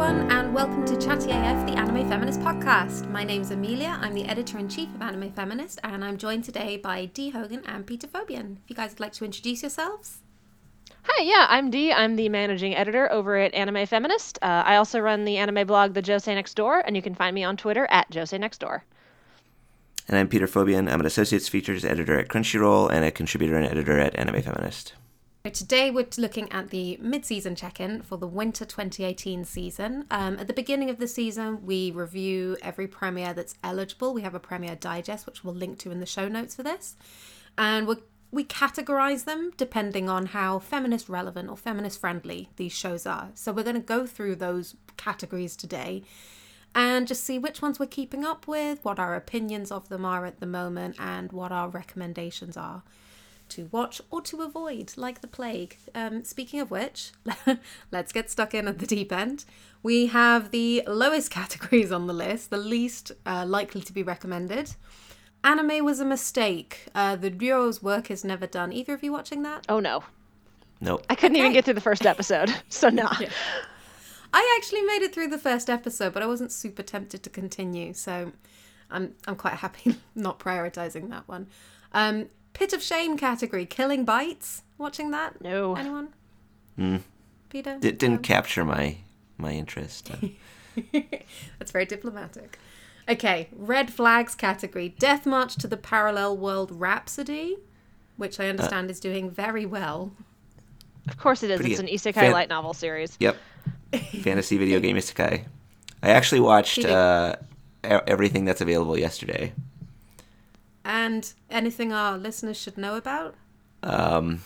everyone, and welcome to Chatty AF, the Anime Feminist podcast. My name's Amelia, I'm the editor in chief of Anime Feminist, and I'm joined today by Dee Hogan and Peter Fobian. If you guys would like to introduce yourselves. Hi, yeah, I'm Dee. I'm the managing editor over at Anime Feminist. Uh, I also run the anime blog, The Josei Next Door, and you can find me on Twitter at Josei Next Door. And I'm Peter Fobian. I'm an associates features editor at Crunchyroll and a contributor and editor at Anime Feminist. Today we're looking at the mid-season check-in for the winter 2018 season. Um, at the beginning of the season, we review every premiere that's eligible. We have a premiere digest, which we'll link to in the show notes for this, and we we categorize them depending on how feminist relevant or feminist friendly these shows are. So we're going to go through those categories today and just see which ones we're keeping up with, what our opinions of them are at the moment, and what our recommendations are to watch or to avoid, like the plague. Um, speaking of which, let's get stuck in at the deep end. We have the lowest categories on the list, the least uh, likely to be recommended. Anime was a mistake. Uh, the duo's work is never done. Either of you watching that? Oh no. Nope. I couldn't even get through the first episode, so nah. Yeah. I actually made it through the first episode, but I wasn't super tempted to continue, so I'm I'm quite happy not prioritizing that one. Um, Pit of Shame category, Killing Bites. Watching that? No. Anyone? Mm. Peter? D- didn't No? capture my my interest. Uh, That's very diplomatic. Okay, red flags category, Death March to the Parallel World Rhapsody, which I understand is doing very well. Of course it is. Pretty It's an good. isekai Fan- light novel series. yep. Fantasy video game isekai. I actually watched uh, everything that's available yesterday. And anything our listeners should know about? Um,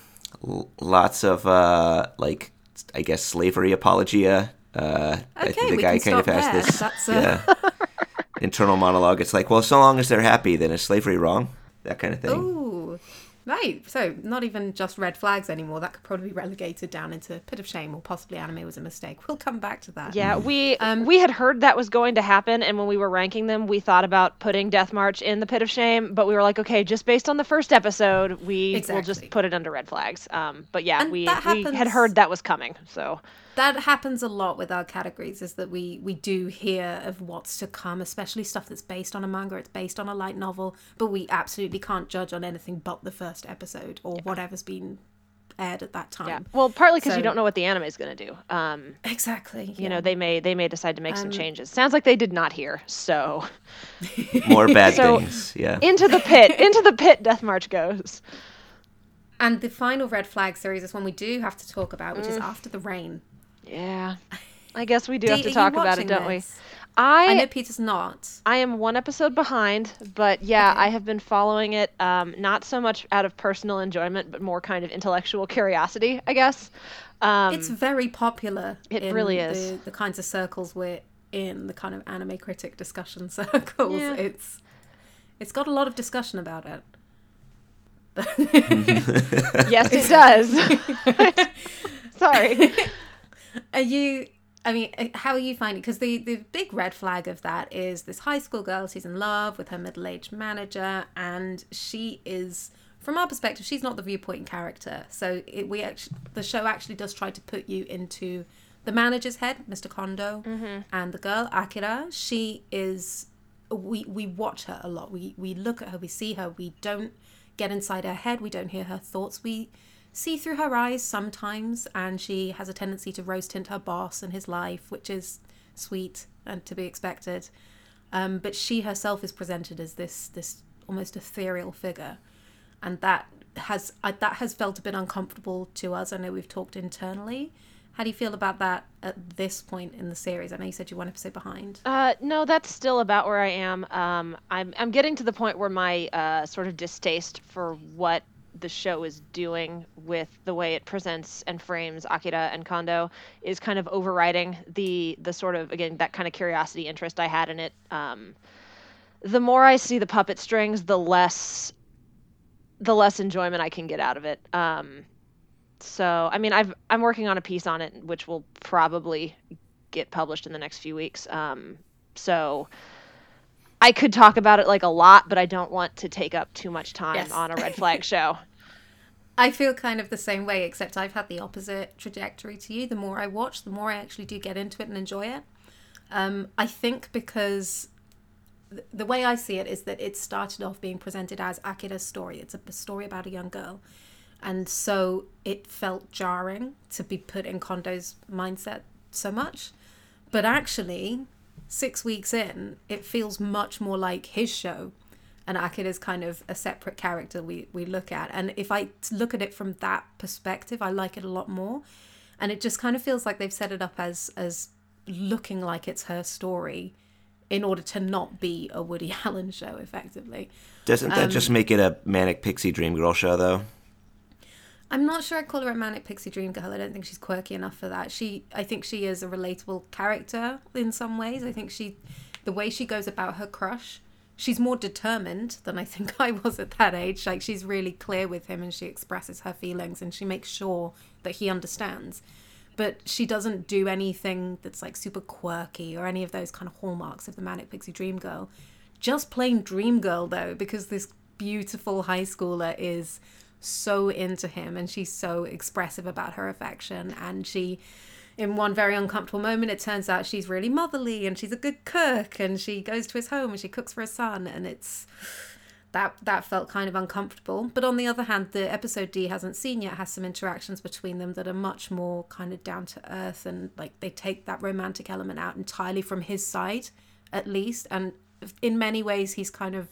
l- lots of uh, like I guess slavery apologia. Uh, I think the we guy can kind of has there. this That's, uh, yeah, internal monologue. It's like, well, so long as they're happy, then is slavery wrong? That kind of thing. Ooh, right. So not even just red flags anymore. That could probably be relegated down into Pit of Shame or possibly anime was a mistake. We'll come back to that. Yeah, we Um, we had heard that was going to happen, and when we were ranking them, we thought about putting Death March in the Pit of Shame, but we were like, okay, just based on the first episode, we will just put it under red flags. Um, but yeah, And we that we had heard that was coming, so that happens a lot with our categories is that we we do hear of what's to come especially stuff that's based on a manga it's based on a light novel but we absolutely can't judge on anything but the first episode or whatever's been aired at that time yeah. Well, partly because So- you don't know what the anime is going to do. Um, exactly you know, they may they may decide to make some Um, changes. Sounds like they did not here. So More bad So- things. Yeah. into the pit, into the pit, Death March goes. and the final red flag series is one we do have to talk about which is Mm. after the rain Yeah, I guess we do Dee, have to talk about it, don't we? This? i know peter's not I am one episode behind, but yeah, Okay. I have been following it um, not so much out of personal enjoyment, but more kind of intellectual curiosity, I guess. Um, it's very popular it in really the, is. the kinds of circles we're in the kind of anime critic discussion circles Yeah. it's it's got a lot of discussion about it yes, it does. Sorry. are you i mean uh, how are you finding because the the big red flag of that is this high school girl she's in love with her middle-aged manager and she is from our perspective she's not the viewpoint character. So it, we actually the show actually does try to put you into the manager's head mr kondo and the girl akira. She is we we watch her a lot. We we look at her we see her we don't get inside her head we don't hear her thoughts. We see through her eyes sometimes and she has a tendency to rose tint her boss and his life which is sweet and to be expected. Um, but she herself is presented as this this almost ethereal figure and that has I, that has felt a bit uncomfortable to us. I know we've talked internally. How do you feel about that at this point in the series? I know you said you're one episode behind. Uh, no, that's still about where I am. Um, I'm I'm getting to the point where my uh, sort of distaste for what the show is doing with the way it presents and frames Akira and Kondo is kind of overriding the the sort of again that kind of curiosity interest I had in it. Um, the more I see the puppet strings, the less the less enjoyment I can get out of it. Um, so I mean, I've I'm working on a piece on it, which will probably get published in the next few weeks. Um, so I could talk about it like a lot, but I don't want to take up too much time Yes. on a red flag show. I feel kind of the same way, except I've had the opposite trajectory to you. The more I watch, the more I actually do get into it and enjoy it. Um, I think because th- the way I see it is that it started off being presented as Akira's story. It's a story about a young girl. And so it felt jarring to be put in Kondo's mindset so much. But actually, six weeks in, it feels much more like his show. And Akira's kind of a separate character we, we look at. And if I look at it from that perspective, I like it a lot more. And it just kind of feels like they've set it up as as looking like it's her story in order to not be a Woody Allen show, effectively. Doesn't that Um, just make it a manic pixie dream girl show, though? I'm not sure I'd call her a manic pixie dream girl. I don't think she's quirky enough for that. She, I think she is a relatable character in some ways. I think she, the way she goes about her crush, she's more determined than I think I was at that age. Like she's really clear with him and she expresses her feelings and she makes sure that he understands. But she doesn't do anything that's like super quirky or any of those kind of hallmarks of the manic pixie dream girl. Just plain dream girl though, because this beautiful high schooler is so into him and she's so expressive about her affection. And she in one very uncomfortable moment it turns out she's really motherly and she's a good cook and she goes to his home and she cooks for his son. And it's that that felt kind of uncomfortable. But on the other hand the episode Dee hasn't seen yet has some interactions between them that are much more kind of down to earth and like they take that romantic element out entirely from his side at least. And in many ways he's kind of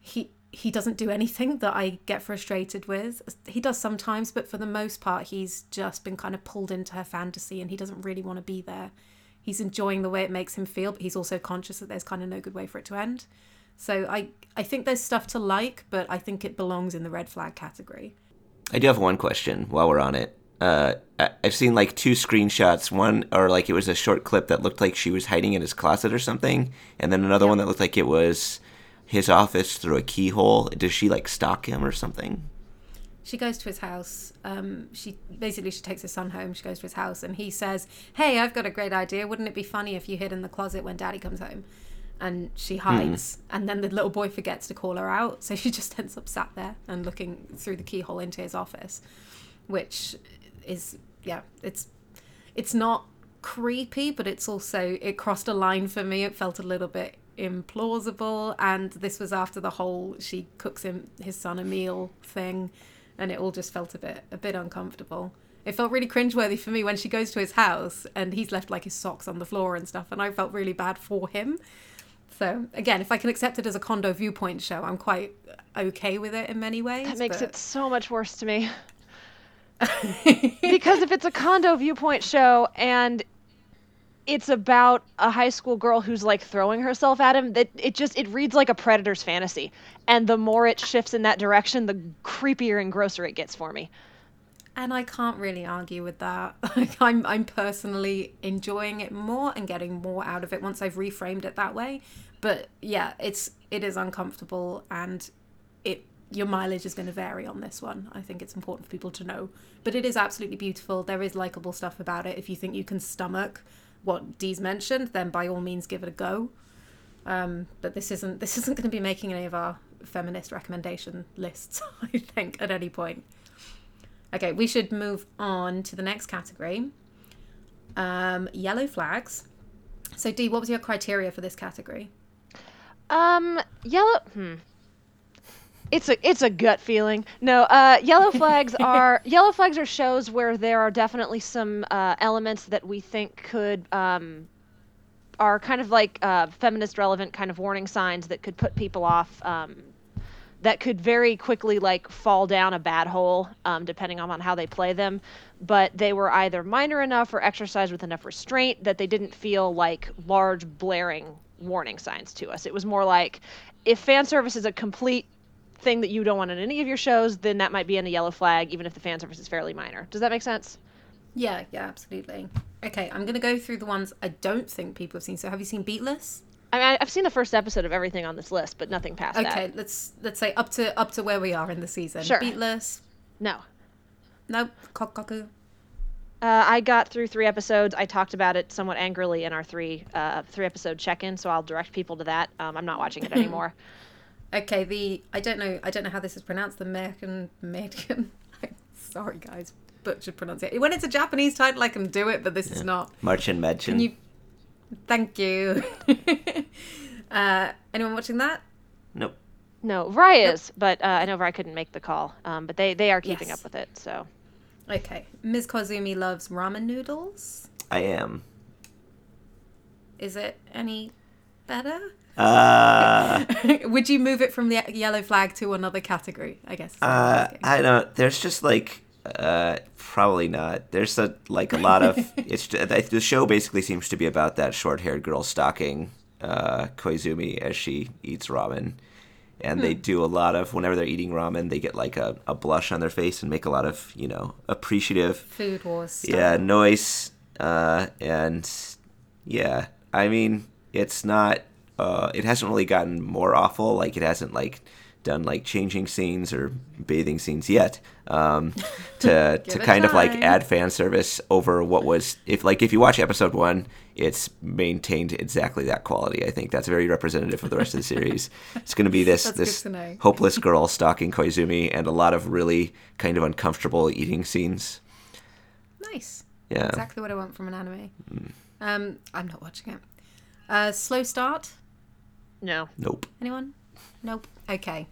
he he doesn't do anything that I get frustrated with. He does sometimes, but for the most part, he's just been kind of pulled into her fantasy and he doesn't really want to be there. He's enjoying the way it makes him feel, but he's also conscious that there's kind of no good way for it to end. So I, I think there's stuff to like, but I think it belongs in the red flag category. I do have one question while we're on it. Uh, I've seen like two screenshots. One, or like it was a short clip that looked like she was hiding in his closet or something, and then another one that looked like it was his office through a keyhole. Does she like stalk him or something? She goes to his house. Um, she basically she takes her son home. She goes to his house, and he says, "Hey, I've got a great idea. Wouldn't it be funny if you hid in the closet when Daddy comes home?" And she hides, and then the little boy forgets to call her out, so she just ends up sat there and looking through the keyhole into his office, which is yeah, it's it's not creepy, but it's also it crossed a line for me. It felt a little bit implausible, and this was after the whole she cooks him his son a meal thing, and it all just felt a bit a bit uncomfortable. It felt really cringeworthy for me when she goes to his house and he's left like his socks on the floor and stuff, and I felt really bad for him. So again, if I can accept it as a Kondo viewpoint show, I'm quite okay with it in many ways. That makes but- it so much worse to me. because if it's a Kondo viewpoint show and it's about a high school girl who's like throwing herself at him that it just it reads like a predator's fantasy and the more it shifts in that direction the creepier and grosser it gets for me And I can't really argue with that. Like, I'm I'm personally enjoying it more and getting more out of it once I've reframed it that way. But yeah, it's it is uncomfortable and it your mileage is going to vary on this one. I think it's important for people to know. But it is absolutely beautiful. There is likable stuff about it. If you think you can stomach what Dee's mentioned, then by all means give it a go. Um, but this isn't this isn't going to be making any of our feminist recommendation lists. I think at any point. Okay, we should move on to the next category. Um, yellow flags. So, Dee, what was your criteria for this category? Um, yellow. Hmm. It's a it's a gut feeling. No, uh, yellow flags are yellow flags are shows where there are definitely some uh, elements that we think could um, are kind of like uh, feminist relevant kind of warning signs that could put people off. Um, that could very quickly like fall down a bad hole um, depending on, on how they play them but they were either minor enough or exercised with enough restraint that they didn't feel like large blaring warning signs to us it was more like if fan service is a complete thing that you don't want in any of your shows then that might be in a yellow flag even if the fan service is fairly minor does that make sense Yeah, yeah, absolutely. Okay, I'm going to go through the ones I don't think people have seen. So, have you seen Beatless? I mean, I've seen the first episode of everything on this list, but nothing past Okay, that. let's let's say up to up to where we are in the season. Sure. Beatless. No. Nope. Kokkoku. Uh, I got through three episodes. I talked about it somewhat angrily in our three uh, three episode check in, so I'll direct people to that. Um, I'm not watching it anymore. Okay, the I don't know I don't know how this is pronounced. The American American Sorry, guys. Butchered pronunciation. When it's a Japanese title, I can do it, but this is not. Märchen Mädchen. You? Thank you. uh, anyone watching that? Nope. No, Rye is, but uh, I know Rye couldn't make the call. Um, but they they are keeping Yes. up with it. So Okay. Ms. Koizumi loves ramen noodles. I am. Is it any better? Uh, Would you move it from the yellow flag to another category? I guess. Uh. I don't. There's just like, uh, probably not. There's a like a lot of. It's the show basically seems to be about that short-haired girl stalking uh, Koizumi as she eats ramen, and they do a lot of whenever they're eating ramen, they get like a, a blush on their face and make a lot of you know appreciative Food wars. Stuff. yeah noise uh and yeah i mean it's not uh it hasn't really gotten more awful like it hasn't like done like changing scenes or bathing scenes yet um to to kind of like add fan service over what was if like if you watch episode one it's maintained exactly that quality i think that's very representative of the rest of the series it's going to be this this hopeless girl stalking koizumi and a lot of really kind of uncomfortable eating scenes Nice. yeah Exactly what I want from an anime. Um, I'm not watching it. Uh, slow start. No. nope Anyone? Nope. Okay.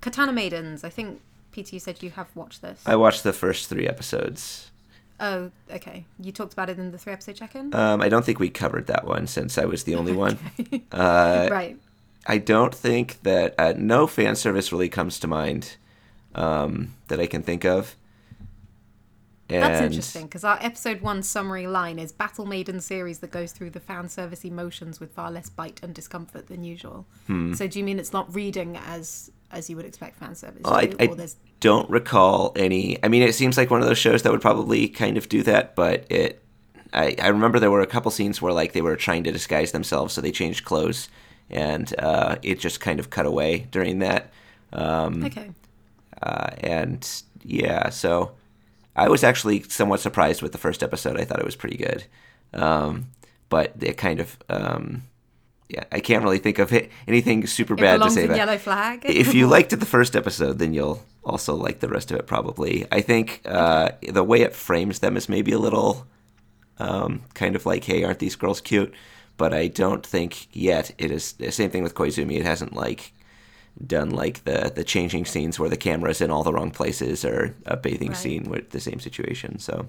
Katana Maidens. I think Peter, you said you have watched this. I watched the first three episodes. Oh, okay. You talked about it in the three episode check-in. Um, I don't think we covered that one since I was the only one. Uh, right. I don't think that uh, no fan service really comes to mind um, that I can think of. And That's interesting because our episode one summary line is Battle Maiden series that goes through the fan service emotions with far less bite and discomfort than usual. Hmm. So do you mean it's not reading as as you would expect fan service? Well, I, I there's don't recall any. I mean, it seems like one of those shows that would probably kind of do that, but it. I, I remember there were a couple scenes where like they were trying to disguise themselves, so they changed clothes, and uh, it just kind of cut away during that. Um, okay. Uh, and yeah, so I was actually somewhat surprised with the first episode. I thought it was pretty good, um, but it kind of um, yeah, I can't really think of it, anything super It bad to say about. Yellow Flag. If you liked it the first episode, then you'll also like the rest of it probably. I think uh, the way it frames them is maybe a little um, kind of like, hey, aren't these girls cute? But I don't think yet it is the same thing with Koizumi. It hasn't like done like the the changing scenes where the camera's in all the wrong places or a bathing Right. scene with the same situation. So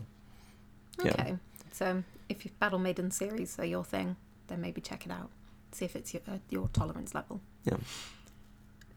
yeah. Okay. So if you Battle Maiden series are your thing, then maybe check it out. See if it's your, uh, your tolerance level. Yeah.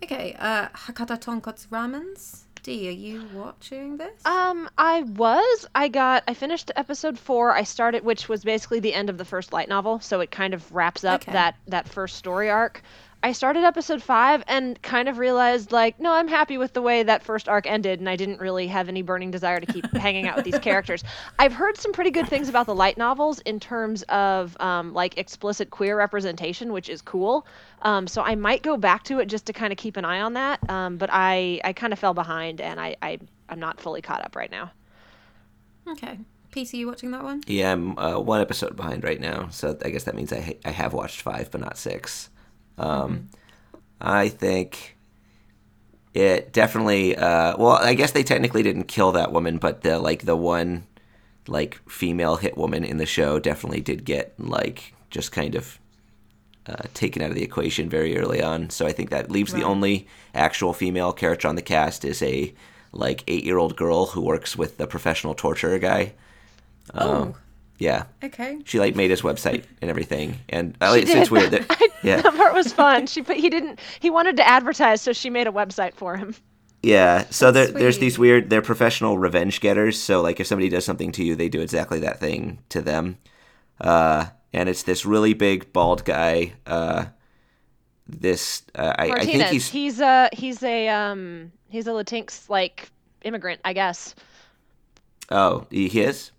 Okay. Uh, Hakata Tonkotsu Ramens. Dee, are you watching this? Um, I was. I got. I finished episode four. I started, which was basically the end of the first light novel, so it kind of wraps up Okay. that that first story arc. I started episode five and kind of realized, like, no, I'm happy with the way that first arc ended, and I didn't really have any burning desire to keep hanging out with these characters. I've heard some pretty good things about the light novels in terms of um, like explicit queer representation, which is cool. Um, so I might go back to it just to kind of keep an eye on that. Um, but I I kind of fell behind, and I, I I'm not fully caught up right now. okay. Pete, are you watching that one? Yeah, I'm uh, one episode behind right now, so I guess that means I ha- I have watched five, but not six. Um, I think it definitely. Uh, well, I guess they technically didn't kill that woman, but the like the one like female hit woman in the show definitely did get like just kind of uh, taken out of the equation very early on. So I think that leaves the only actual female character on the cast is a like eight year old girl who works with the professional torturer guy. Um, Oh. Yeah, Okay. she like made his website and everything, and uh, it's, it's weird that I- yeah, that part was fun. She put he didn't he wanted to advertise, so she made a website for him. yeah. So there, there's these weird. They're professional revenge getters. So like if somebody does something to you, they do exactly that thing to them. Uh, and it's this really big bald guy. Uh, this uh, I, I think he's he's a he's a um he's a Latinx like immigrant, I guess. oh he, he is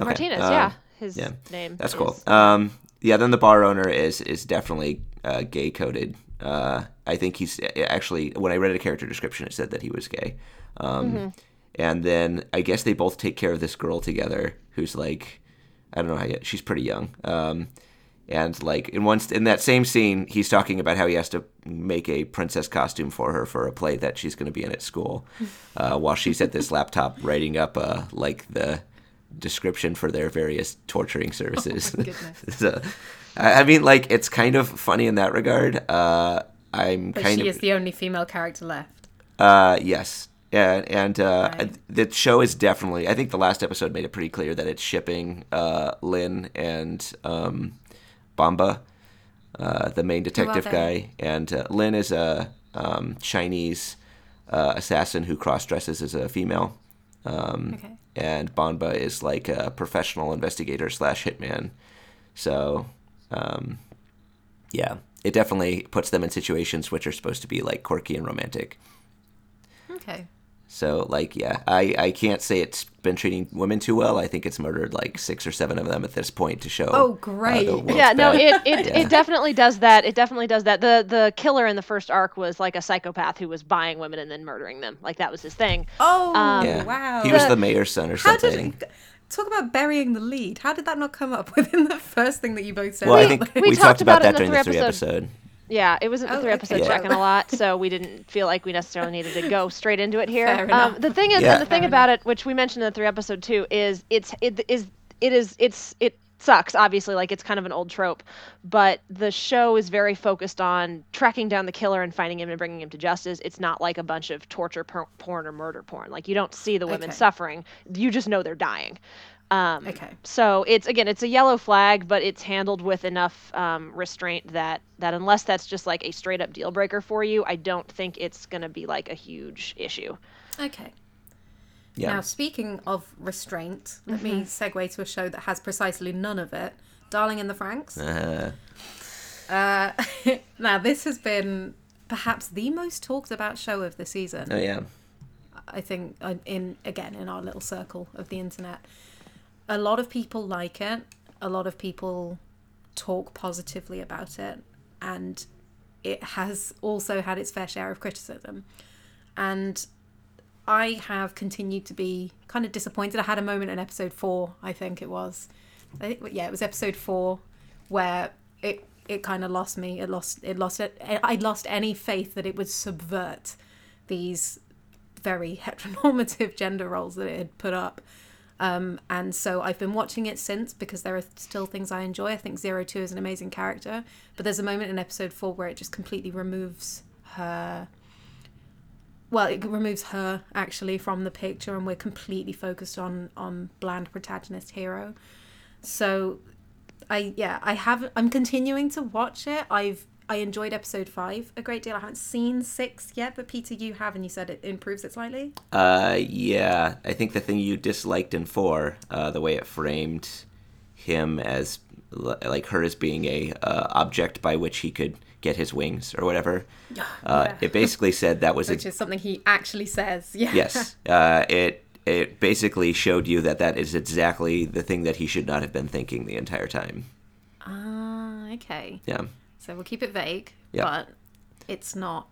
Okay, Martinez, um, yeah, his yeah, name. That's cool. Um, yeah, then the bar owner is is definitely uh, gay coded. Uh, I think he's actually when I read a character description, it said that he was gay. Um, Mm-hmm. And then I guess they both take care of this girl together, who's like, I don't know how yet. She's pretty young. Um, and like in one in that same scene, he's talking about how he has to make a princess costume for her for a play that she's going to be in at school, uh, while she's at this laptop writing up uh, like the description for their various torturing services. Oh goodness. so, I mean, like it's kind of funny in that regard. Uh, I'm But kind she of is the only female character left. uh, yes. Yeah, and uh, Right. the show is definitely. I think the last episode made it pretty clear that it's shipping uh, Lin and um, Banba, uh, the main detective guy, and uh, Lin is a um, Chinese uh, assassin who cross dresses as a female, um, Okay. And Banba is like a professional investigator slash hitman. So, um, yeah, it definitely puts them in situations which are supposed to be like quirky and romantic. Okay. So like yeah, I, I can't say it's been treating women too well. I think it's murdered like six or seven of them at this point to show. Oh, uh, great. the world's yeah, no, it it, Yeah. it definitely does that. It definitely does that. The the killer in the first arc was like a psychopath who was buying women and then murdering them. Like that was his thing. Oh, Um, yeah. wow. He was The- the mayor's son or How something. did talk about burying the lead? How did that not come up within the first thing that you both said? well, I We- think we we, talked talked about, about it that in during the the three three episode- episode. Yeah, it was in the Oh, three okay. episode Yeah. second a lot, so we didn't feel like we necessarily needed to go straight into it here. Um, the thing is, Yeah. and the thing Fair about it, which we mentioned in the three episode too, is it's it is it is it's it sucks obviously like it's kind of an old trope but the show is very focused on tracking down the killer and finding him and bringing him to justice it's not like a bunch of torture por- porn or murder porn like you don't see the women Okay. suffering you just know they're dying um, Okay. so it's again, it's a yellow flag, but it's handled with enough um, restraint that that unless that's just like a straight up deal breaker for you, I don't think it's gonna be like a huge issue. Okay. Yeah. Now, speaking of restraint, let Mm-hmm. me segue to a show that has precisely none of it. Darling in the Franxx. Uh, Uh, now, this has been perhaps the most talked about show of the season. oh yeah. I think uh, in again in our little circle of the internet, a lot of people like it. A lot of people talk positively about it, and it has also had its fair share of criticism. And I have continued to be kind of disappointed. I had a moment in episode four, I think it was. I think, yeah, it was episode four where it it kind of lost me. It lost it lost it. I lost any faith that it would subvert these very heteronormative gender roles that it had put up. Um, and so I've been watching it since because there are still things I enjoy. I think Zero Two is an amazing character, but there's a moment in episode four where it just completely removes her. Well, it removes her actually from the picture, and we're completely focused on on bland protagonist hero. So, I yeah, I have. I'm continuing to watch it. I've I enjoyed episode five a great deal. I haven't seen six yet, but Peter, you have, and you said it improves it slightly. Uh, yeah. I think the thing you disliked in four, uh, the way it framed him as like her as being a uh, object by which he could get his wings or whatever. Uh, Yeah. It basically said that was a Which is something he actually says. Yeah. yes. Uh, it it basically showed you that that is exactly the thing that he should not have been thinking the entire time. Ah, okay. Yeah. So we'll keep it vague, Yeah. but it's not.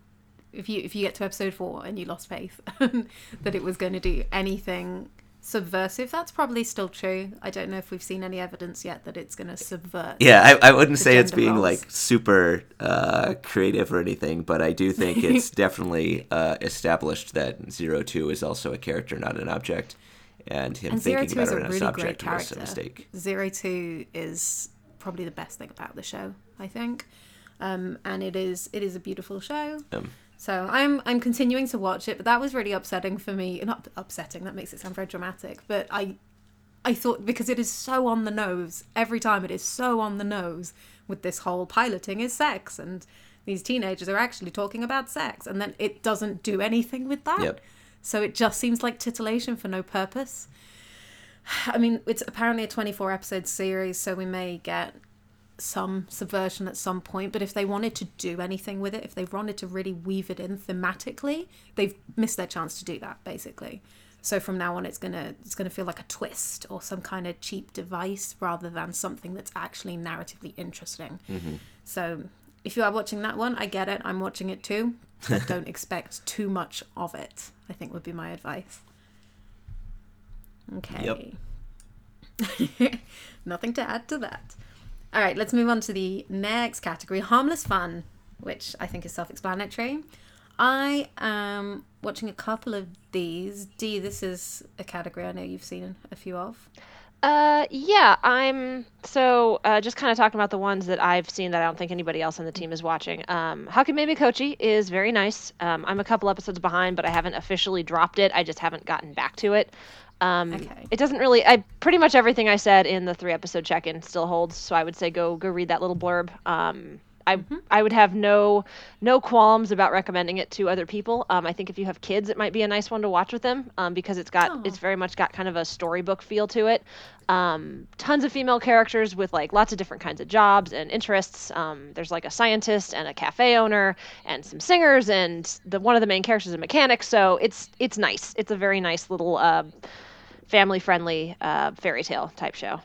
If you if you get to episode four and you lost faith that it was going to do anything subversive, that's probably still true. I don't know if we've seen any evidence yet that it's going to subvert. Yeah, I, I wouldn't say it's being roles. like super uh, creative or anything, but I do think it's definitely uh, established that Zero Two is also a character, not an object, and him And thinking about a as really an great object was a character. mistake. Zero Two is probably the best thing about the show, I think, um, and it is it is a beautiful show. Um, So I'm I'm continuing to watch it, but that was really upsetting for me. Not upsetting, that makes it sound very dramatic, but I I thought because it is so on the nose every time it is so on the nose with this whole piloting is sex and these teenagers are actually talking about sex and then it doesn't do anything with that. Yep. So it just seems like titillation for no purpose. I mean, it's apparently a 24 episode series, so we may get some subversion at some point. But if they wanted to do anything with it, if they wanted to really weave it in thematically, they've missed their chance to do that, basically. So from now on, it's gonna it's gonna feel like a twist or some kind of cheap device rather than something that's actually narratively interesting. Mm-hmm. So if you are watching that one, I get it. I'm watching it too. But don't expect too much of it. I think would be my advice. Okay. Nothing to add to that. All right, let's move on to the next category harmless fun, which I think is self explanatory. I am watching a couple of these. Dee, this is a category I know you've seen a few of. Uh, yeah, I'm so uh, just kind of talking about the ones that I've seen that I don't think anybody else on the team is watching. Um, Hakumei Mikochi is very nice. Um, I'm a couple episodes behind, but I haven't officially dropped it. I just haven't gotten back to it. Um, Okay. It doesn't really. I pretty much everything I said in the three episode check in still holds. So I would say go go read that little blurb. Um, I I would have no no qualms about recommending it to other people. Um, I think if you have kids, it might be a nice one to watch with them um, because it's got Aw. it's very much got kind of a storybook feel to it. Um, tons of female characters with like lots of different kinds of jobs and interests. Um, there's like a scientist and a cafe owner and some singers and the one of the main characters is a mechanic. So it's it's nice. It's a very nice little uh, family friendly uh, fairy tale type show.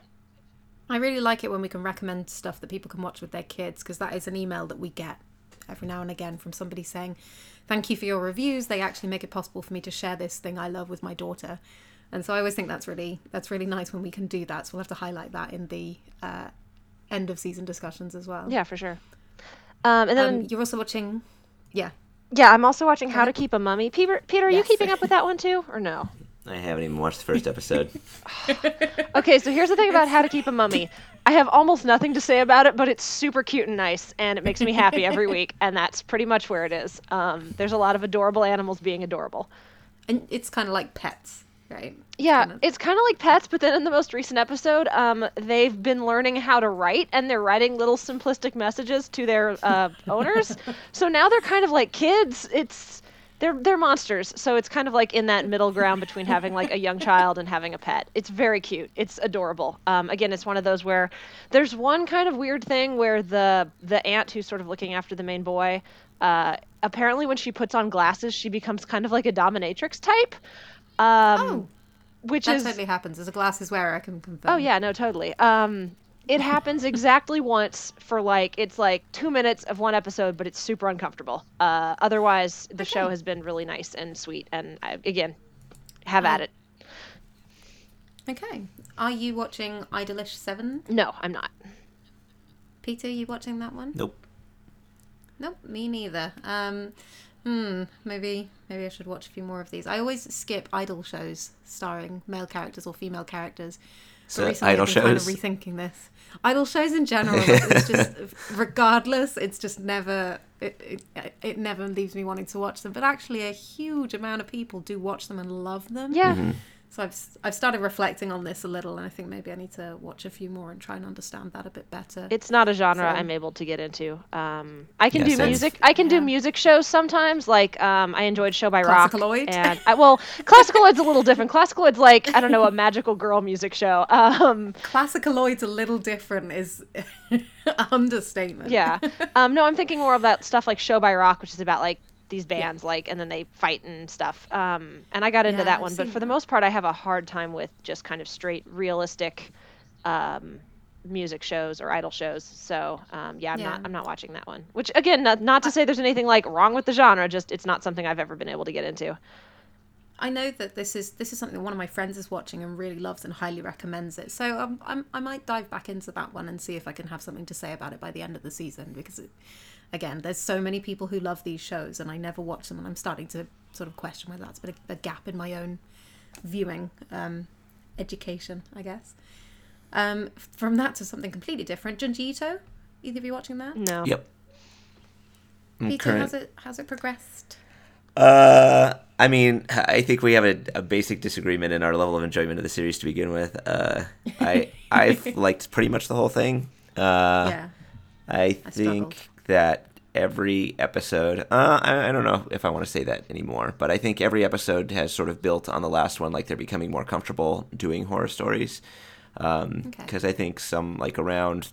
I really like it when we can recommend stuff that people can watch with their kids because that is an email that we get every now and again from somebody saying, Thank you for your reviews. They actually make it possible for me to share this thing I love with my daughter. And so I always think that's really that's really nice when we can do that. So we'll have to highlight that in the uh, end of season discussions as well. Yeah, for sure. Um, and then Um, you're also watching yeah. yeah, I'm also watching How to Keep a Mummy. Peter, Peter, are you keeping up with that one too, or no? I haven't even watched the first episode. Okay, so here's the thing about How to Keep a Mummy. I have almost nothing to say about it, but it's super cute and nice, and it makes me happy every week, and that's pretty much where it is. Um, there's a lot of adorable animals being adorable. And it's kind of like pets, right? Yeah, Kinda- it's kind of like pets, but then in the most recent episode, um, they've been learning how to write, and they're writing little simplistic messages to their uh, owners. so now they're kind of like kids. It's they're they're monsters. So it's kind of like in that middle ground between having like a young child and having a pet. It's very cute. It's adorable. Um, again, it's one of those where there's one kind of weird thing where the the aunt who's sort of looking after the main boy. Uh, apparently, when she puts on glasses, she becomes kind of like a dominatrix type. Um, Oh, which that is totally happens. As a glasses wearer, I can confirm. oh yeah no totally um it happens exactly once for like it's like two minutes of one episode but it's super uncomfortable uh otherwise the show has been really nice and sweet and I, again have at it Okay. Are you watching Idolish 7? no i'm not Peter, you watching that one? Nope. Nope, me neither. Um, hmm, maybe maybe I should watch a few more of these. I always skip idol shows starring male characters or female characters. But So recently idol I've been kind of shows? rethinking this. Idol shows in general, it's just regardless, it's just never it, it it never leaves me wanting to watch them. But actually, a huge amount of people do watch them and love them. yeah Mm-hmm. So I've I've started reflecting on this a little, and I think maybe I need to watch a few more and try and understand that a bit better. it's not a genre So- i'm able to get into um i can Yeah, do same. music i can Yeah. do music shows sometimes like um i enjoyed show by rock Classicaloid? and I, well classicaloid's a little different classicaloid's like i don't know a magical girl music show um Classicaloid's a little different is understatement. Yeah. Um, no, I'm thinking more of that stuff like Show by Rock, which is about like these bands, like, and then they fight and stuff. Um, and I got into Yeah, that I've one, but for the most part, I have a hard time with just kind of straight, realistic um, music shows or idol shows. So um, yeah, I'm Yeah. not. I'm not watching that one. Which again, not, not to say there's anything like wrong with the genre, just it's not something I've ever been able to get into. I know that this is this is something one of my friends is watching and really loves and highly recommends it. So um, I'm, I might dive back into that one and see if I can have something to say about it by the end of the season because, it, again, there's so many people who love these shows and I never watch them and I'm starting to sort of question whether that's a bit of a gap in my own viewing um, education, I guess. Um, from that to something completely different, Junji Ito. Either of you watching that? No. Yep. I'm Peter, how's it how's it progressed? Uh, I mean, I think we have a, a basic disagreement in our level of enjoyment of the series to begin with. Uh, I I've liked pretty much the whole thing. Uh, yeah. I I think struggled. That every episode, uh, I, I don't know if I want to say that anymore, but I think every episode has sort of built on the last one, like they're becoming more comfortable doing horror stories. Okay. Because I think some, like around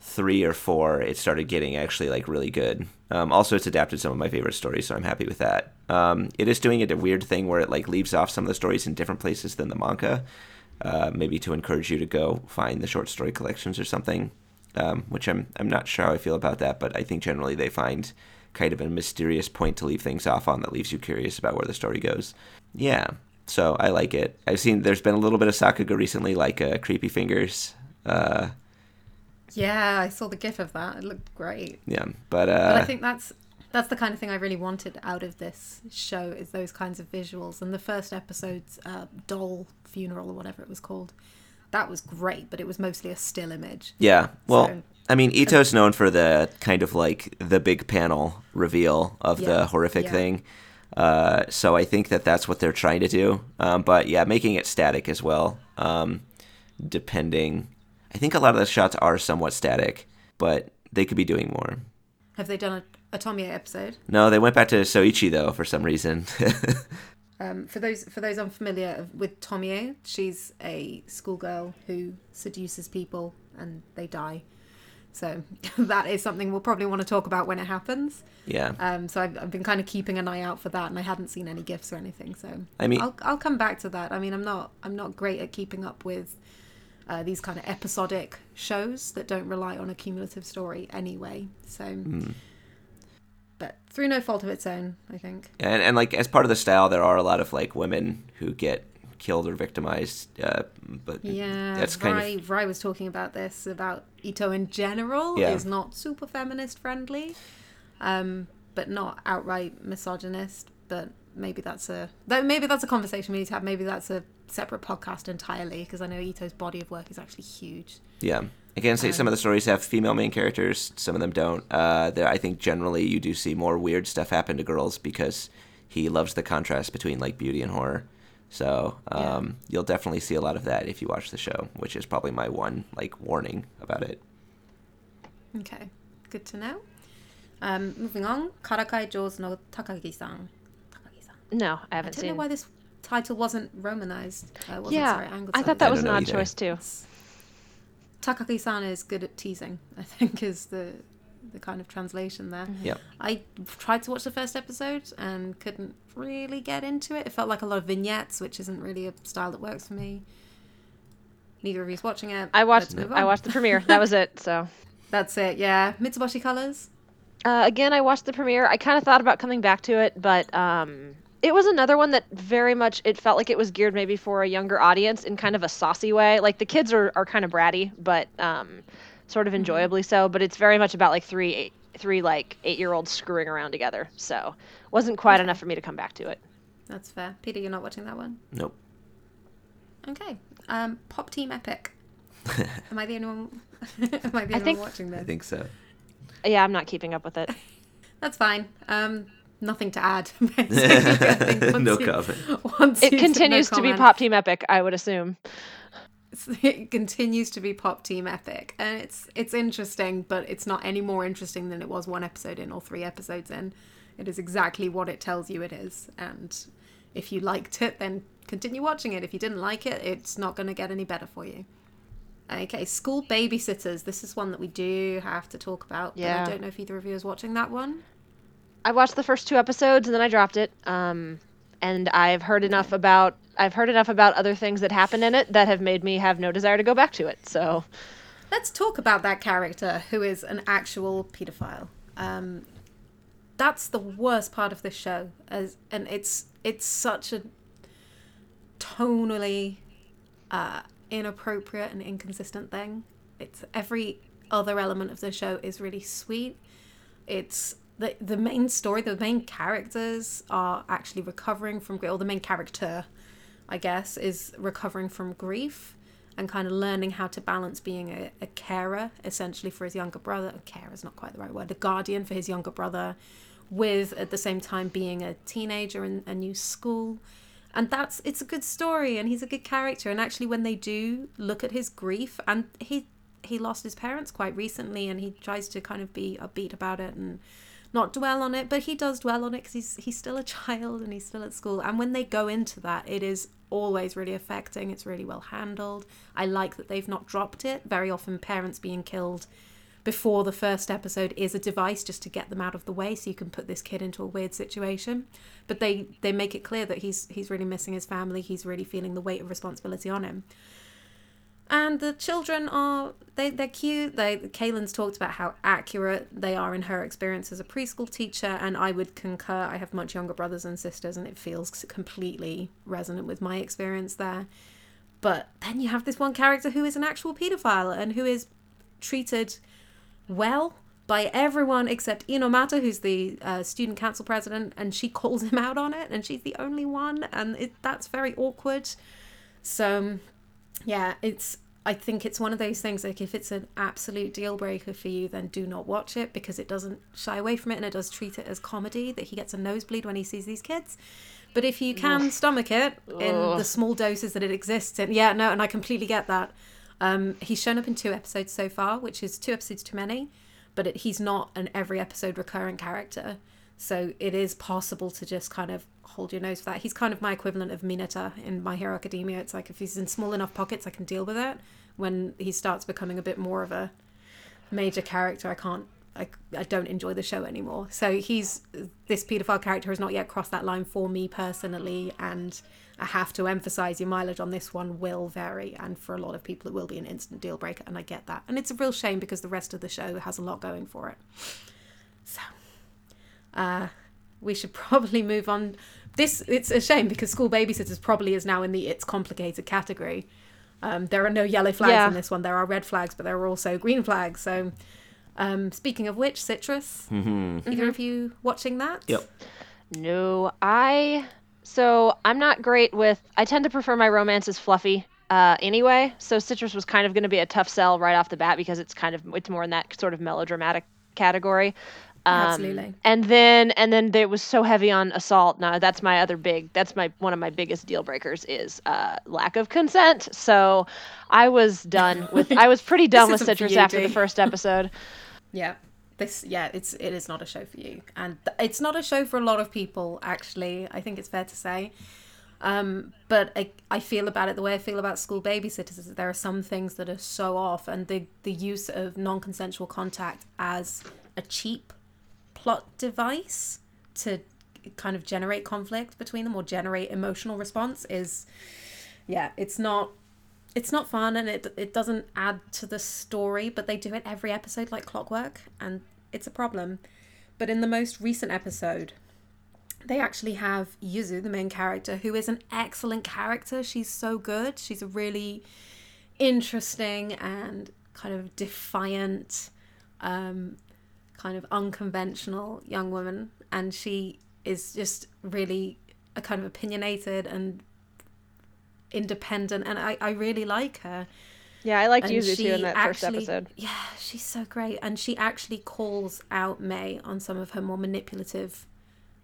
three or four, it started getting actually like really good. Um, also, it's adapted some of my favorite stories, so I'm happy with that. Um, it is doing a weird thing where it like leaves off some of the stories in different places than the manga, uh, maybe to encourage you to go find the short story collections or something. Um, which I'm I'm not sure how I feel about that, but I think generally they find kind of a mysterious point to leave things off on that leaves you curious about where the story goes. Yeah, so I like it. I've seen there's been a little bit of Sakuga recently, like uh, Creepy Fingers. Uh, Yeah, I saw the gif of that. It looked great. Yeah, but uh, But I think that's that's the kind of thing I really wanted out of this show is those kinds of visuals. And the first episode's uh, doll funeral or whatever it was called, that was great, but it was mostly a still image. yeah. Well, So- I mean, Ito's known for the kind of like the big panel reveal of the horrific yeah. thing. Uh, so I think that that's what they're trying to do. Um, but yeah, making it static as well. Um, depending, I think a lot of the shots are somewhat static, but they could be doing more. Have they done a, a Tomie episode? No, they went back to Soichi though for some reason. Um, for those for those unfamiliar with Tomie, she's a schoolgirl who seduces people and they die. So that is something we'll probably want to talk about when it happens. yeah. Um, so I've, I've been kind of keeping an eye out for that, and I hadn't seen any gifts or anything. So I mean- I'll I'll come back to that. I mean, I'm not I'm not great at keeping up with uh, these kind of episodic shows that don't rely on a cumulative story anyway. So, Hmm. Through no fault of its own, I think. and, and like as part of the style there are a lot of like women who get killed or victimized uh, but Yeah, that's kind Rai, of Rai was talking about this about Ito in general Yeah. is not super feminist friendly, um, but not outright misogynist. But maybe that's a that maybe that's a conversation we need to have. Maybe that's a separate podcast entirely because I know Ito's body of work is actually huge. yeah i can say some of the stories have female main characters some of them don't uh, there i think generally you do see more weird stuff happen to girls because he loves the contrast between like beauty and horror so um, you'll definitely see a lot of that if you watch the show which is probably my one like warning about it Okay, good to know. Um, moving on, Karakai Jouzu no Takagi-san. Takagi-san. No, I I haven't don't know seen. why this title wasn't romanized. Uh, wasn't, yeah, sorry, I thought that I was an odd either. choice too. Takagi-san is good at teasing. I think is the the kind of translation there. Yep. I tried to watch the first episode and couldn't really get into it. It felt like a lot of vignettes, which isn't really a style that works for me. Neither of you's watching it. I watched. I watched the premiere. That was it. So. That's it. Yeah, Mitsuboshi Colors. Uh, again, I watched the premiere. I kind of thought about coming back to it, but um, it was another one that very much it felt like it was geared maybe for a younger audience in kind of a saucy way. Like the kids are, are kind of bratty, but um, sort of enjoyably so. But it's very much about like three eight, three like eight year olds screwing around together. So wasn't quite enough for me to come back to it. That's fair. Peter, you're not watching that one. nope Okay. Um, Pop Team Epic. Am I the only one? Am I the only think- one watching this? i think so Yeah, I'm not keeping up with it. That's fine. Um, nothing to add. basically, I no you- comment once It you said no continues to be. Pop Team Epic, I would assume. it continues to be pop team epic and it's it's interesting but it's not any more interesting than it was one episode in or three episodes in it is exactly what it tells you it is and if you liked it then continue watching it if you didn't like it it's not going to get any better for you okay school babysitters this is one that we do have to talk about but Yeah. i don't know if either of you is watching that one I watched the first two episodes and then I dropped it. Um, and I've heard enough about I've heard enough about other things that happen in it that have made me have no desire to go back to it. So let's talk about that character who is an actual pedophile. Um, that's the worst part of this show, as and it's it's such a tonally uh, inappropriate and inconsistent thing. It's every other element of the show is really sweet. It's the the main story, the main characters are actually recovering from grief, or the main character, I guess, is recovering from grief and kind of learning how to balance being a, a carer essentially for his younger brother. A carer is not quite the right word, a guardian for his younger brother, with at the same time being a teenager in a new school. And that's it's a good story and he's a good character. And actually when they do look at his grief and he he lost his parents quite recently and he tries to kind of be upbeat about it and not dwell on it, but he does dwell on it because he's he's still a child and he's still at school. And when they go into that, it is always really affecting. It's really well handled. I like that they've not dropped it. Very often, parents being killed before the first episode is a device just to get them out of the way, so you can put this kid into a weird situation. But they they make it clear that he's he's really missing his family. He's really feeling the weight of responsibility on him. And the children are they they're cute. They Caitlin's talked about how accurate they are in her experience as a preschool teacher, and I would concur. I have much younger brothers and sisters, and it feels completely resonant with my experience there. But then you have this one character who is an actual paedophile and who is treated well by everyone except Inomata, who's the uh, student council president, and she calls him out on it, and she's the only one, and it, that's very awkward. So, yeah, it's. I think it's one of those things like if it's an absolute deal breaker for you, then do not watch it because it doesn't shy away from it and it does treat it as comedy that he gets a nosebleed when he sees these kids. But if you can stomach it in Ugh. the small doses that it exists in, yeah, no, and I completely get that. Um, he's shown up in two episodes so far, which is two episodes too many, but it, he's not an every episode recurring character. So it is possible to just kind of hold your nose for that. He's kind of my equivalent of Mineta in My Hero Academia. It's like if he's in small enough pockets, I can deal with it. When he starts becoming a bit more of a major character, I can't. I, I don't enjoy the show anymore. So he's this paedophile character has not yet crossed that line for me personally, and I have to emphasize your mileage on this one will vary, and for a lot of people it will be an instant deal breaker, and I get that, and it's a real shame because the rest of the show has a lot going for it. So, uh, we should probably move on. This it's a shame because School Babysitters probably is now in the it's complicated category. Um, there are no yellow flags Yeah. in this one. There are red flags, but there are also green flags. So, um, speaking of which, Citrus, Mm-hmm. either of you watching that? Yep. No, I. So I'm not great with. I tend to prefer my romances fluffy. Uh, anyway, so Citrus was kind of going to be a tough sell right off the bat because it's kind of it's more in that sort of melodramatic category. Um, Absolutely. And then and then it was so heavy on assault. Now that's my other big. That's my one of my biggest deal breakers is uh, lack of consent. So I was done with. I was pretty done with Citrus after the first episode. Yeah. This yeah, it's it is not a show for you. And th- it's not a show for a lot of people actually. I think it's fair to say. Um, but I, I feel about it the way I feel about school babysitters is that there are some things that are so off and the the use of non-consensual contact as a cheap plot device to kind of generate conflict between them or generate emotional response is yeah, it's not it's not fun and it it doesn't add to the story, but they do it every episode like clockwork, and it's a problem. But in the most recent episode, they actually have Yuzu, the main character, who is an excellent character. She's so good. She's a really interesting and kind of defiant, um, kind of unconventional young woman, and she is just really a kind of opinionated and independent and I, I really like her Yeah, I liked and Yuzu too in that first actually- episode. Yeah, she's so great, and she actually calls out Mei on some of her more manipulative,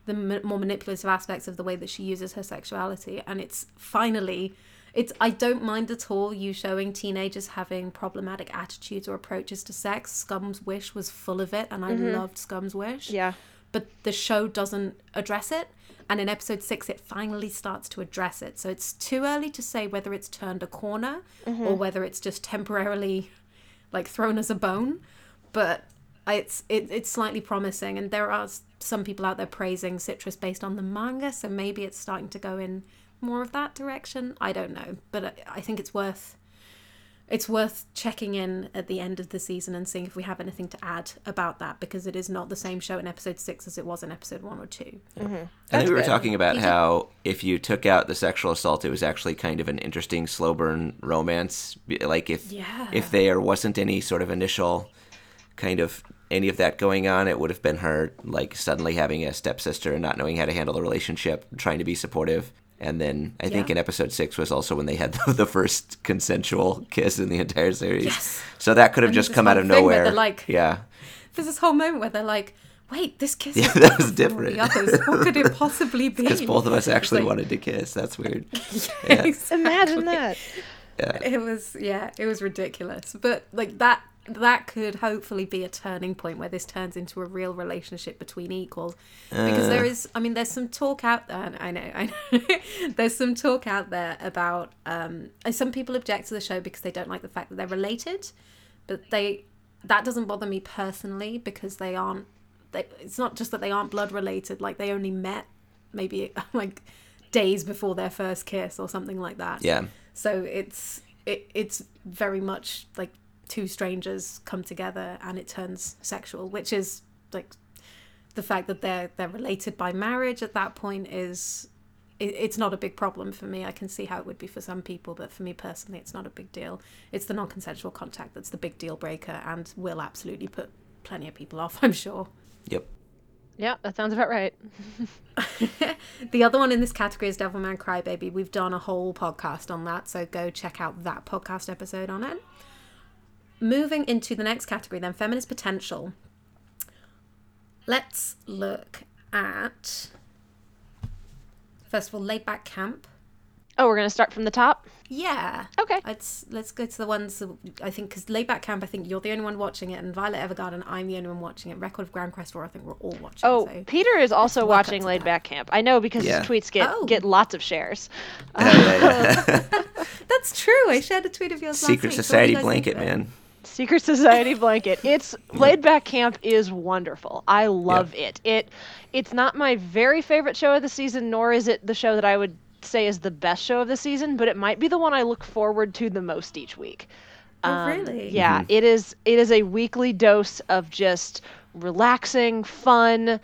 the more manipulative aspects of the way that she uses her sexuality, and it's finally. It's I don't mind at all you showing teenagers having problematic attitudes or approaches to sex. Scum's Wish was full of it, and I mm-hmm. loved Scum's Wish Yeah. but the show doesn't address it. And in episode six, it finally starts to address it. So it's too early to say whether it's turned a corner mm-hmm. or whether it's just temporarily like thrown as a bone. But it's it, it's slightly promising, and there are some people out there praising Citrus based on the manga. So maybe it's starting to go in more of that direction. I don't know, but I, I think it's worth it's worth checking in at the end of the season and seeing if we have anything to add about that because it is not the same show in episode six as it was in episode one or two. Mm-hmm. I think That's we were good. talking about You how if you took out the sexual assault, it was actually kind of an interesting slow burn romance. Like if Yeah. if there wasn't any sort of initial kind of any of that going on, it would have been her like suddenly having a stepsister and not knowing how to handle the relationship, trying to be supportive. And then I think in episode six was also when they had the, the first consensual kiss in the entire series. Yes. So that could have And just come out of nowhere. like- yeah. There's this whole moment where they're like, "Wait, this kiss Yeah, is that was different. The others. What could it possibly be?" Because both of us actually like- wanted to kiss. That's weird. Yeah, Imagine exactly. that. It was yeah, it was ridiculous. But like that that could hopefully be a turning point where this turns into a real relationship between equals. Because there is I mean there's some talk out there I know, I know. there's some talk out there about um some people object to the show because they don't like the fact that they're related. But they that doesn't bother me personally because they aren't they, it's not just that they aren't blood related, like they only met maybe like days before their first kiss or something like that. Yeah. So it's it, it's very much like two strangers come together and it turns sexual, which is like the fact that they're they're related by marriage at that point is it, it's not a big problem for me. I can see how it would be for some people, but for me personally, it's not a big deal. It's the non-consensual contact that's the big deal breaker, and will absolutely put plenty of people off. I'm sure. Yep. Yeah, that sounds about right. the other one in this category is Devilman Crybaby. We've done a whole podcast on that, so go check out that podcast episode on it. Moving into the next category, then feminist potential. Let's look at first of all laid back camp. Oh, we're gonna start from the top. Yeah. Okay. Let's let's go to the ones that I think because laid back camp. I think you're the only one watching it, and Violet Evergarden. I'm the only one watching it. Record of Grancrest War. I think we're all watching. Oh, so. Peter is also welcome watching Laid. Back Camp. I know because Yeah. his tweets get Oh. get lots of shares. Yeah, yeah, yeah. That's true. I shared a tweet of yours. last Secret week. Society do you guys think blanket, of it? man. Secret Society blanket. It's Laid Back Camp is wonderful. I love it. It it's not my very favorite show of the season, nor is it the show that I would say is the best show of the season, but it might be the one I look forward to the most each week. Oh, Um, really? Yeah, it is. It is a weekly dose of just relaxing, fun.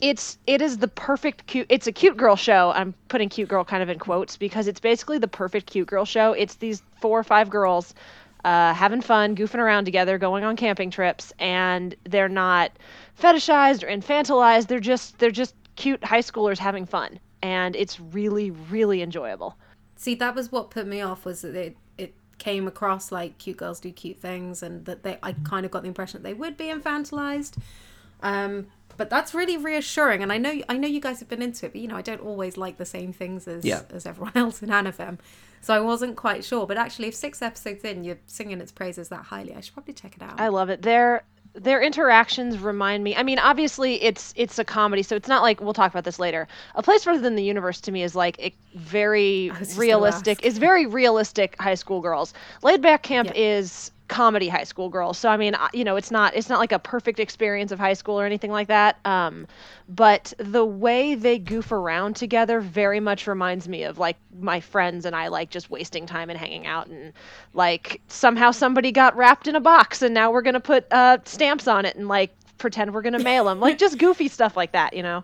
It's it is the perfect cute. It's a cute girl show. I'm putting cute girl kind of in quotes because it's basically the perfect cute girl show. It's these four or five girls uh, having fun, goofing around together, going on camping trips, and they're not fetishized or infantilized. They're just they're just cute high schoolers having fun, and it's really really enjoyable. See, that was what put me off was that it it came across like cute girls do cute things, and that they I kind of got the impression that they would be infantilized. Um, but that's really reassuring, and I know I know you guys have been into it, but you know I don't always like the same things as Yeah. as everyone else in AniFem, so I wasn't quite sure. But actually, if six episodes in you're singing its praises that highly, I should probably check it out. I love it. Their their interactions remind me. I mean, obviously it's it's a comedy, so it's not like we'll talk about this later. A place further than the universe to me is like a very was just gonna realistic. Is very realistic high school girls. Laid back camp Yeah. is comedy high school girls. So I mean, you know, it's not it's not like a perfect experience of high school or anything like that. Um, but the way they goof around together very much reminds me of like my friends and I like just wasting time and hanging out and like somehow somebody got wrapped in a box and now we're gonna put uh, stamps on it and like pretend we're gonna mail them like just goofy stuff like that you know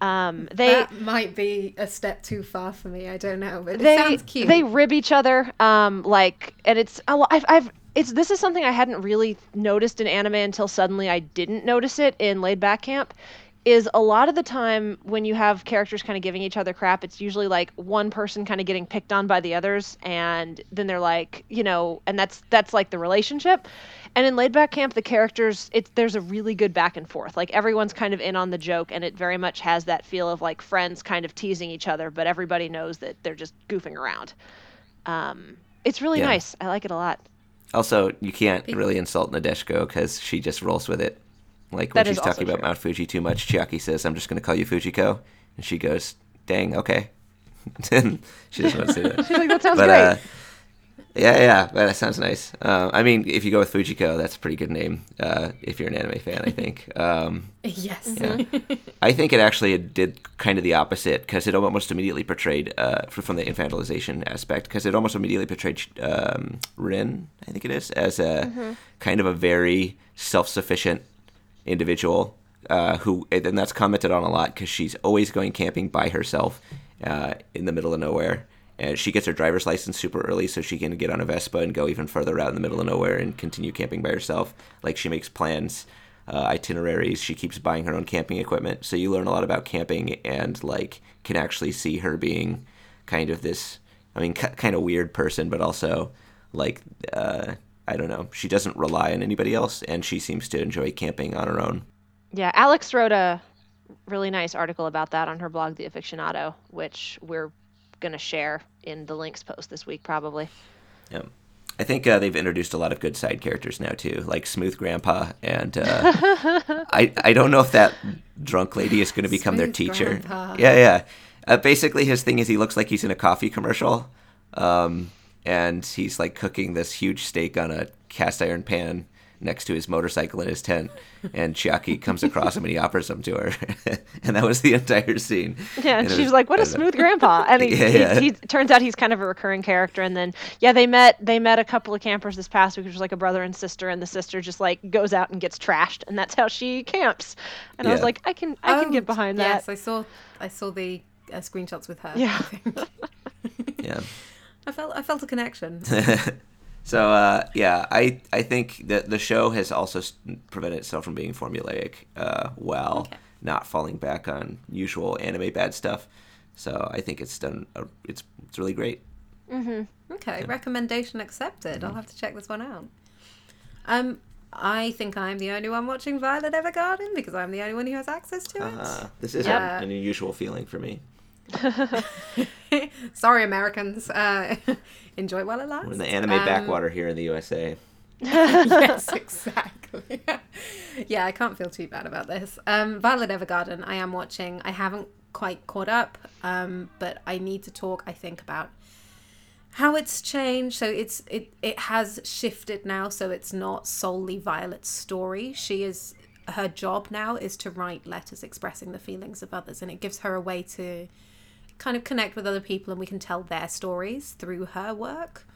um, they that might be a step too far for me. I don't know, but it they sounds cute. they rib each other um like and it's I've, I've it's this is something i hadn't really noticed in anime until suddenly i didn't notice it in laid back camp is a lot of the time when you have characters kind of giving each other crap it's usually like one person kind of getting picked on by the others and then they're like you know and that's that's like the relationship. And in laid back camp the characters it's there's a really good back and forth. Like everyone's kind of in on the joke and it very much has that feel of like friends kind of teasing each other but everybody knows that they're just goofing around. Um, it's really Yeah. nice. I like it a lot Also, you can't really insult Nadeshiko because she just rolls with it. Like when That she's talking about true. Mount Fuji too much, Chiaki says, "I'm just going to call you Fujiko," and she goes, "Dang, okay." and she doesn't want to say that. she's like that sounds but great uh, yeah, yeah, but that sounds nice. Uh, I mean, if you go with Fujiko, that's a pretty good name. Uh, if you're an anime fan, I think. Um, yes. yeah. I think it actually did kind of the opposite because it almost immediately portrayed, uh, from the infantilization aspect, because it almost immediately portrayed um, Rin, I think it is, as a kind of a very self-sufficient individual uh, who, and that's commented on a lot because she's always going camping by herself uh, in the middle of nowhere. And she gets her driver's license super early so she can get on a Vespa and go even further out in the middle of nowhere and continue camping by herself. Like she makes plans, uh, itineraries. She keeps buying her own camping equipment. So you learn a lot about camping and like can actually see her being kind of this, I mean, k- kind of weird person, but also like, uh, I don't know. She doesn't rely on anybody else and she seems to enjoy camping on her own. yeah alex wrote a really nice article about that on her blog the Afictionado which we're going to share in the links post this week probably Yeah. I think uh, they've introduced a lot of good side characters now too, like Smooth Grandpa, and uh, I I don't know if that drunk lady is going to become their teacher. Grandpa. Yeah, yeah. Uh, basically, his thing is he looks like he's in a coffee commercial, um, and he's like cooking this huge steak on a cast iron pan next to his motorcycle in his tent, and Chiaki comes across him and he offers them to her, and that was the entire scene. Yeah, and it she was was- like, "What a smooth grandpa!" And he, Yeah, yeah. he, turns out he's kind of a recurring character. And then, yeah, they met they met a couple of campers this past week, which was like a brother and sister, and the sister just like goes out and gets trashed, and that's how she camps. And I was like, I can I can Oh, get behind that. Yes. I saw I saw the uh, screenshots with her. Yeah. I, think. Yeah. I felt I felt a connection. So uh, yeah, I I think that the show has also prevented itself from being formulaic uh, while Okay. not falling back on usual anime bad stuff. So I think it's done. A, it's it's really great. Okay, recommendation accepted. I'll have to check this one out. Um, I think I'm the only one watching Violet Evergarden because I'm the only one who has access to it. Uh, this is Yeah. an unusual feeling for me. Sorry, Americans. Uh, enjoy while it lasts. We're in the anime Um, backwater here in the USA. yes, exactly. yeah, I can't feel too bad about this. Um, Violet Evergarden, I am watching. I haven't quite caught up, um, but I need to talk. I think about how it's changed. So it's it it has shifted now. So it's not solely Violet's story. She is her job now is to write letters expressing the feelings of others, and it gives her a way to kind of connect with other people, and we can tell their stories through her work.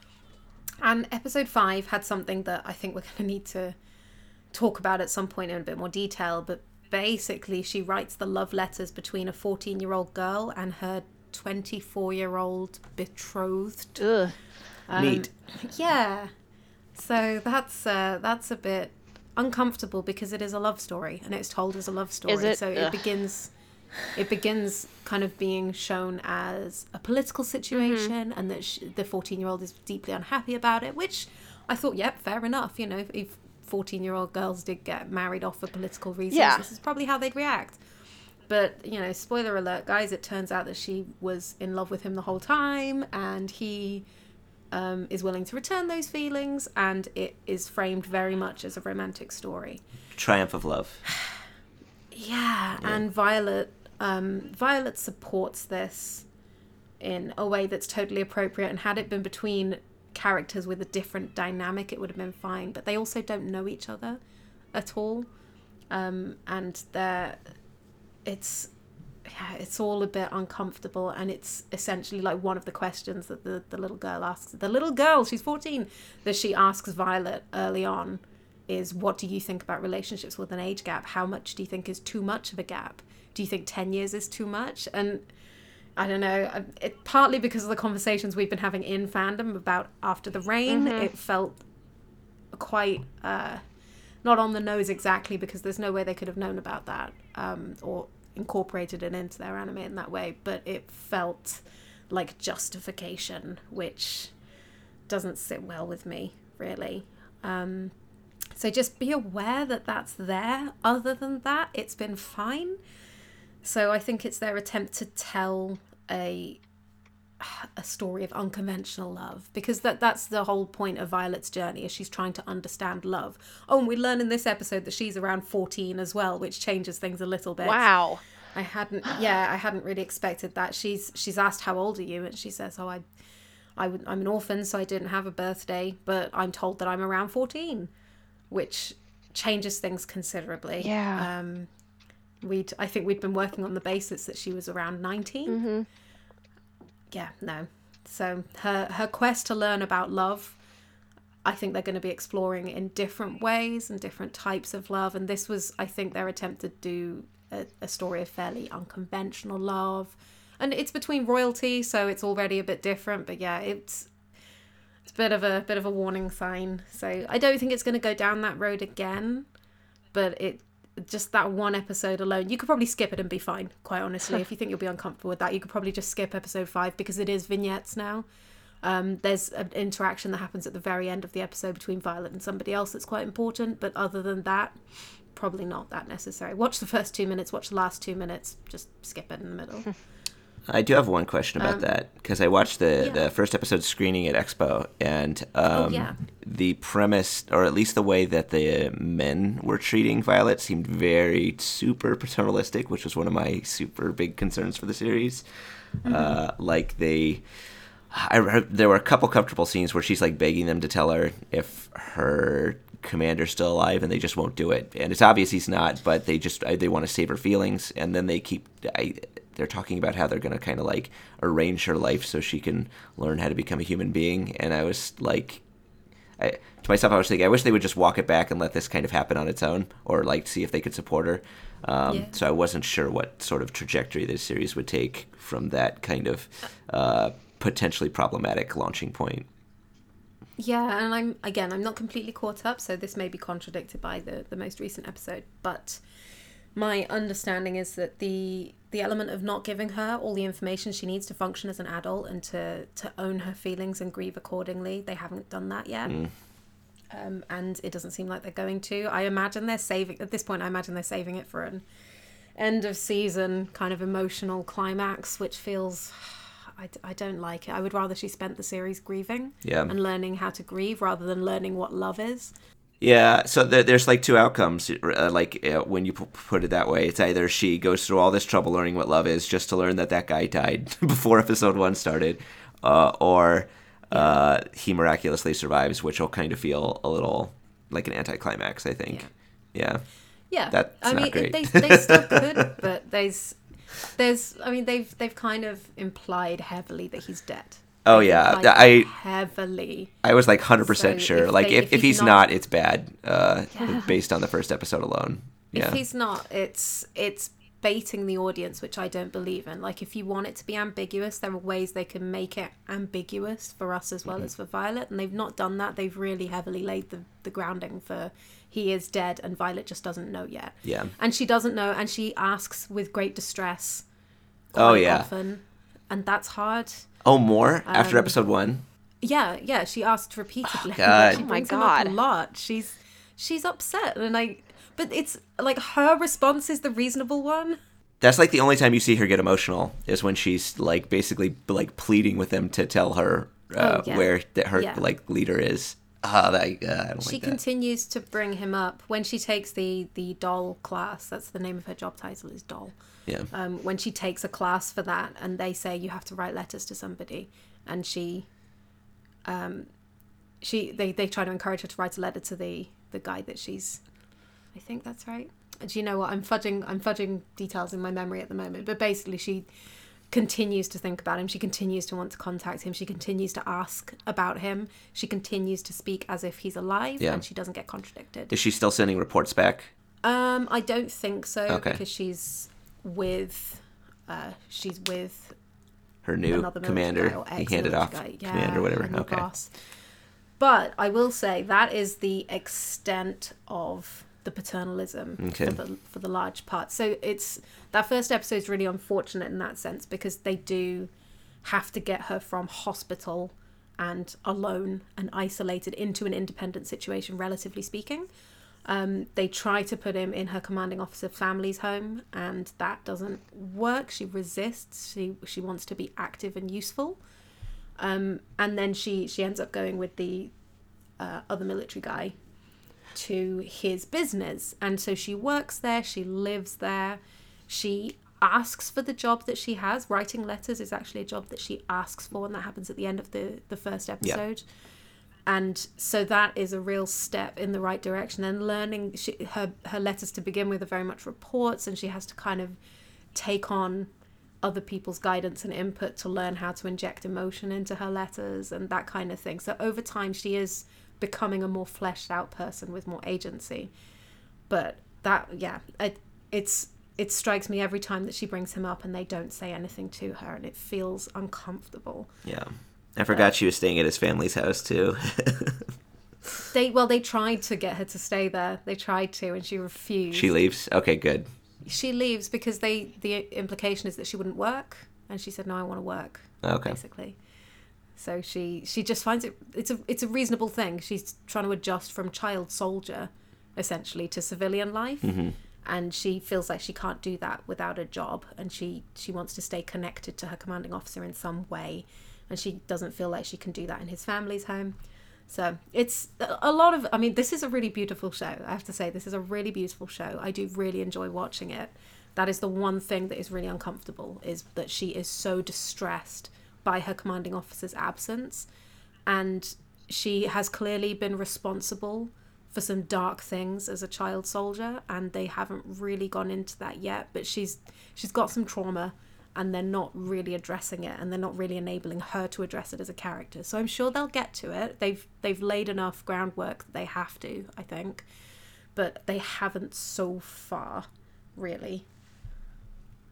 And episode five had something that I think we're going to need to talk about at some point in a bit more detail. But basically, she writes the love letters between a 14 year old girl and her 24 year old betrothed. Ugh. Neat. Yeah. So that's uh, that's a bit uncomfortable because it is a love story and it's told as a love story. Is it? So it Ugh. begins it begins kind of being shown as a political situation and that sh the 14 year old is deeply unhappy about it, which I thought, yep, fair enough. You know, if- if 14 year old girls did get married off for political reasons, Yeah. this is probably how they'd react. But, you know, spoiler alert, guys, it turns out that she was in love with him the whole time and he um, is willing to return those feelings and it is framed very much as a romantic story. Triumph of love. Yeah, and Violet um, Violet supports this in a way that's totally appropriate. And had it been between characters with a different dynamic, it would have been fine. But they also don't know each other at all, um, and they're it's yeah, it's all a bit uncomfortable, and it's essentially like one of the questions that the the little girl asks. The little girl, she's fourteen, that she asks Violet early on is what do you think about relationships with an age gap? How much do you think is too much of a gap? Do you think 10 years is too much? And I don't know, it partly because of the conversations we've been having in fandom about After the Rain, it felt quite uh, not on the nose exactly because there's no way they could have known about that um, or incorporated it into their anime in that way, but it felt like justification, which doesn't sit well with me, really. Um, so just be aware that that's there. Other than that, it's been fine. So I think it's their attempt to tell a a story of unconventional love because that that's the whole point of Violet's journey is she's trying to understand love. Oh, and we learn in this episode that she's around 14 as well, which changes things a little bit. Wow. I hadn't yeah, I hadn't really expected that. She's she's asked how old are you and she says, "Oh, I I would, I'm an orphan, so I didn't have a birthday, but I'm told that I'm around 14." Which changes things considerably. Yeah. Um we'd I think we'd been working on the basis that she was around 19. Mm-hmm. Yeah, no. So her her quest to learn about love I think they're going to be exploring in different ways and different types of love. And this was, I think, their attempt to do a, a story of fairly unconventional love. And it's between royalty, so it's already a bit different. But yeah, it's it's a bit of a bit of a warning sign. So I don't think it's going to go down that road again. But it just that one episode alone, you could probably skip it and be fine. Quite honestly, if you think you'll be uncomfortable with that, you could probably just skip episode five because it is vignettes now. Um, there's an interaction that happens at the very end of the episode between Violet and somebody else that's quite important, but other than that, probably not that necessary. Watch the first two minutes, watch the last two minutes, just skip it in the middle. I do have one question about that because I watched the, Um, yeah. the first episode screening at Expo, and um, Oh, yeah. the premise, or at least the way that the men were treating Violet, seemed very super paternalistic, which was one of my super big concerns for the series. Mm-hmm. Uh, like they, I there were a couple comfortable scenes where she's like begging them to tell her if her commander's still alive, and they just won't do it. And it's obvious he's not, but they just they want to save her feelings, and then they keep. I, they're talking about how they're going to kind of like arrange her life so she can learn how to become a human being and i was like I, to myself, I was thinking, I wish they would just walk it back and let this kind of happen on its own, or like see if they could support her. Um, Yeah. So I wasn't sure what sort of trajectory this series would take from that kind of uh, potentially problematic launching point. Yeah, and I'm again, I'm not completely caught up, so this may be contradicted by the the most recent episode, but my understanding is that the the element of not giving her all the information she needs to function as an adult and to to own her feelings and grieve accordingly, they haven't done that yet. Um, and it doesn't seem like they're going to. I imagine they're saving at this point. I imagine they're saving it for an end of season kind of emotional climax, which feels I, I don't like it. I would rather she spent the series grieving Yeah. and learning how to grieve rather than learning what love is. Yeah, so there, there's like two outcomes. Uh, like uh, when you p- put it that way, it's either she goes through all this trouble learning what love is just to learn that that guy died before episode one started, uh, or uh, he miraculously survives, which will kind of feel a little like an anticlimax. I think. Yeah. Yeah, That's I mean great. they they still could, but there's there's I mean they've they've kind of implied heavily that he's dead. Oh yeah, implied I heavily. I was like hundred percent So sure. if like they- if, if if he's he's not, not- it's bad. Uh, based on the first episode alone. Yeah. If he's not, it's it's baiting the audience, which I don't believe in. Like if you want it to be ambiguous, there are ways they can make it ambiguous for us as well Mm-hmm. as for Violet, and they've not done that. They've really heavily laid the the grounding for he is dead, and Violet just doesn't know yet. Yeah. and she doesn't know, and she asks with great distress. Oh, yeah. often, and that's hard. Oh, more after Um, episode one. Yeah, yeah. She asked repeatedly. Oh, God. She Oh, my brings him up God. a lot. She's she's upset, and I. But it's like her response is the reasonable one. That's like the only time you see her get emotional is when she's like basically like pleading with them to tell her uh, Oh, yeah. where that her Yeah. like leader is. Ah, that uh, I don't She like that. continues to bring him up when she takes the the doll class. That's the name of her job title is doll. Yeah. Um, when she takes a class for that, and they say you have to write letters to somebody, and she, um, she they they try to encourage her to write a letter to the the guy that she's, I think that's right. Do you know what I'm fudging? I'm fudging details in my memory at the moment, but basically she continues to think about him. She continues to want to contact him. She continues to ask about him. She continues to speak as if he's alive, Yeah. and she doesn't get contradicted. Is she still sending reports back? Um, I don't think so Okay. because she's with, uh, she's with Her new commander. he handed off guy. Yeah, commander, whatever. Okay. boss. But I will say that is the extent of the paternalism Okay. for the for the large part. So it's that first episode is really unfortunate in that sense because they do have to get her from hospital and alone and isolated into an independent situation, relatively speaking. Um, they try to put him in her commanding officer family's home, and that doesn't work. She resists. She she wants to be active and useful, um, and then she she ends up going with the uh, other military guy to his business, and so she works there. She lives there. She asks for the job that she has. Writing letters is actually a job that she asks for, and that happens at the end of the the first episode and so that is a real step in the right direction and learning she, her her letters to begin with are very much reports and she has to kind of take on other people's guidance and input to learn how to inject emotion into her letters and that kind of thing so over time she is becoming a more fleshed out person with more agency but that yeah it, it's it strikes me every time that she brings him up and they don't say anything to her and it feels uncomfortable Yeah. I forgot she was staying at his family's house too. They well, they tried to get her to stay there. They tried to, and she refused. she leaves. Okay, good. She leaves because they the implication is that she wouldn't work, and she said, "No, I want to work." Okay. Basically, so she she just finds it it's a it's a reasonable thing. She's trying to adjust from child soldier, essentially, to civilian life, Mm-hmm. and she feels like she can't do that without a job, and she she wants to stay connected to her commanding officer in some way, and she doesn't feel like she can do that in his family's home. So it's a lot of. I mean, this is a really beautiful show. I have to say, this is a really beautiful show. I do really enjoy watching it. That is the one thing that is really uncomfortable is that she is so distressed by her commanding officer's absence, and she has clearly been responsible for some dark things as a child soldier, and they haven't really gone into that yet. But she's she's got some trauma, and they're not really addressing it and they're not really enabling her to address it as a character. So I'm sure they'll get to it. They've they've laid enough groundwork that they have to, I think. But they haven't so far, really.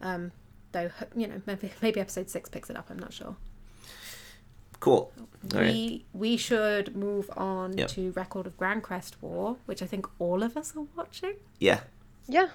Um though you know, maybe maybe episode 6 picks it up, I'm not sure. Cool. All right. we we should move on Yep. to Record of Grancrest War, which I think all of us are watching. Yeah. Yeah.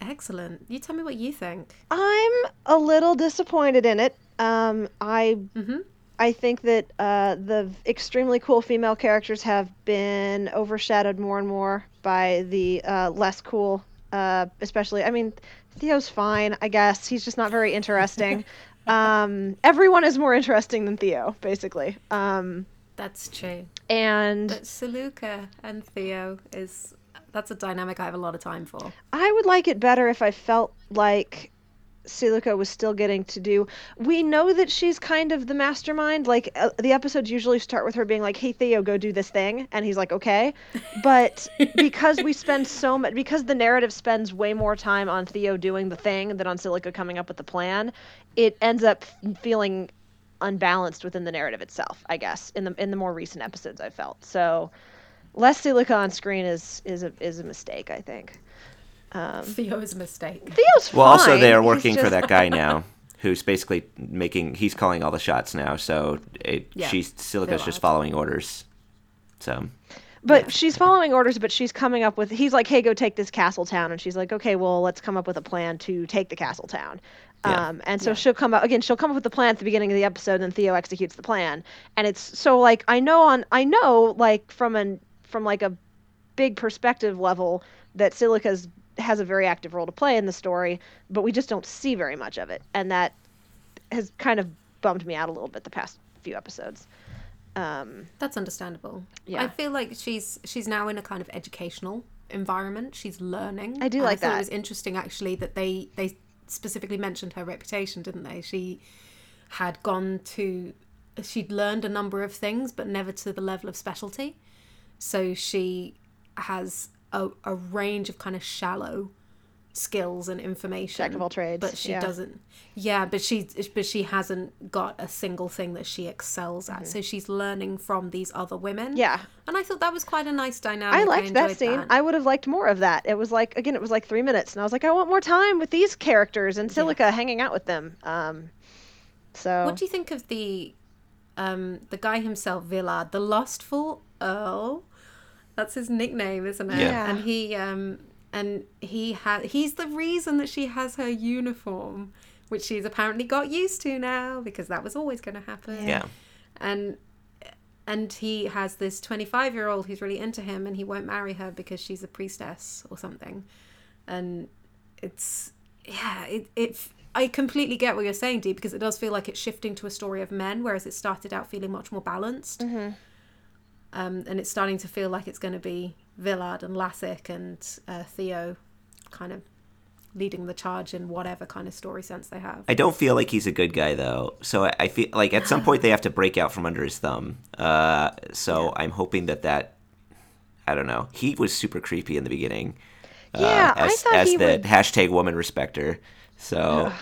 Excellent. You tell me what you think. I'm a little disappointed in it. Um, I Mm-hmm. I think that uh, the extremely cool female characters have been overshadowed more and more by the uh, less cool. Uh, especially, I mean, Theo's fine, I guess. He's just not very interesting. um, everyone is more interesting than Theo, basically. Um, That's true. and But Siluca and Theo is that's a dynamic I have a lot of time for. I would like it better if I felt like Siluca was still getting to do. We know that she's kind of the mastermind. Like uh, the episodes usually start with her being like, "Hey Theo, go do this thing," and he's like, "Okay." But because we spend so much, because the narrative spends way more time on Theo doing the thing than on Siluca coming up with the plan, it ends up feeling unbalanced within the narrative itself. I guess in the in the more recent episodes, I felt so. Less Siluca on screen is is a is a mistake. I think. Um, Theo is a mistake. Theo's Well, also they are he's working for that guy now, who's basically making. He's calling all the shots now. So it, Yeah, she's Siluca's just following orders. So But Yeah. she's following orders, but she's coming up with. He's like, "Hey, go take this castle town," and she's like, "Okay, well, let's come up with a plan to take the castle town." Yeah. Um, and so Yeah. she'll come up again. She'll come up with the plan at the beginning of the episode, and then Theo executes the plan. And it's so like I know on I know like from an from like a big perspective level that Siluca's has a very active role to play in the story, but we just don't see very much of it, and that has kind of bummed me out a little bit the past few episodes. Um, That's understandable. Yeah. I feel like she's she's now in a kind of educational environment. She's learning. I do like I that. It was interesting actually that they they specifically mentioned her reputation, didn't they? She had gone to she'd learned a number of things, but never to the level of specialty. So she has a, a range of kind of shallow skills and information. Jack of all trades, But she yeah. doesn't. Yeah, but she but she hasn't got a single thing that she excels at. So she's learning from these other women. Mm-hmm. yeah, And I thought that was quite a nice dynamic. I liked that enjoyed scene. I would have liked more of that. It was like again, it was like three minutes, and I was like, I want more time with these characters and Siluca hanging out with them. Um, so What do you think of the um the guy himself, Villard, the lustful Earl? That's his nickname, isn't it? Yeah. And he um and he had he's the reason that she has her uniform, which she's apparently got used to now because that was always going to happen. yeah, and and he has this 25 year old who's really into him and he won't marry her because she's a priestess or something and it's yeah it, it i completely get what you're saying dee because it does feel like it's shifting to a story of men whereas it started out feeling much more balanced um, and it's starting to feel like it's going to be villard and Lassic and uh, theo kind of leading the charge in whatever kind of story sense they have I don't feel like he's a good guy though. So I, I feel like at some point they have to break out from under his thumb. Uh, so I'm hoping that that. I don't know. He was super creepy in the beginning. Yeah, uh, I as, thought as he the would- hashtag woman respecter. So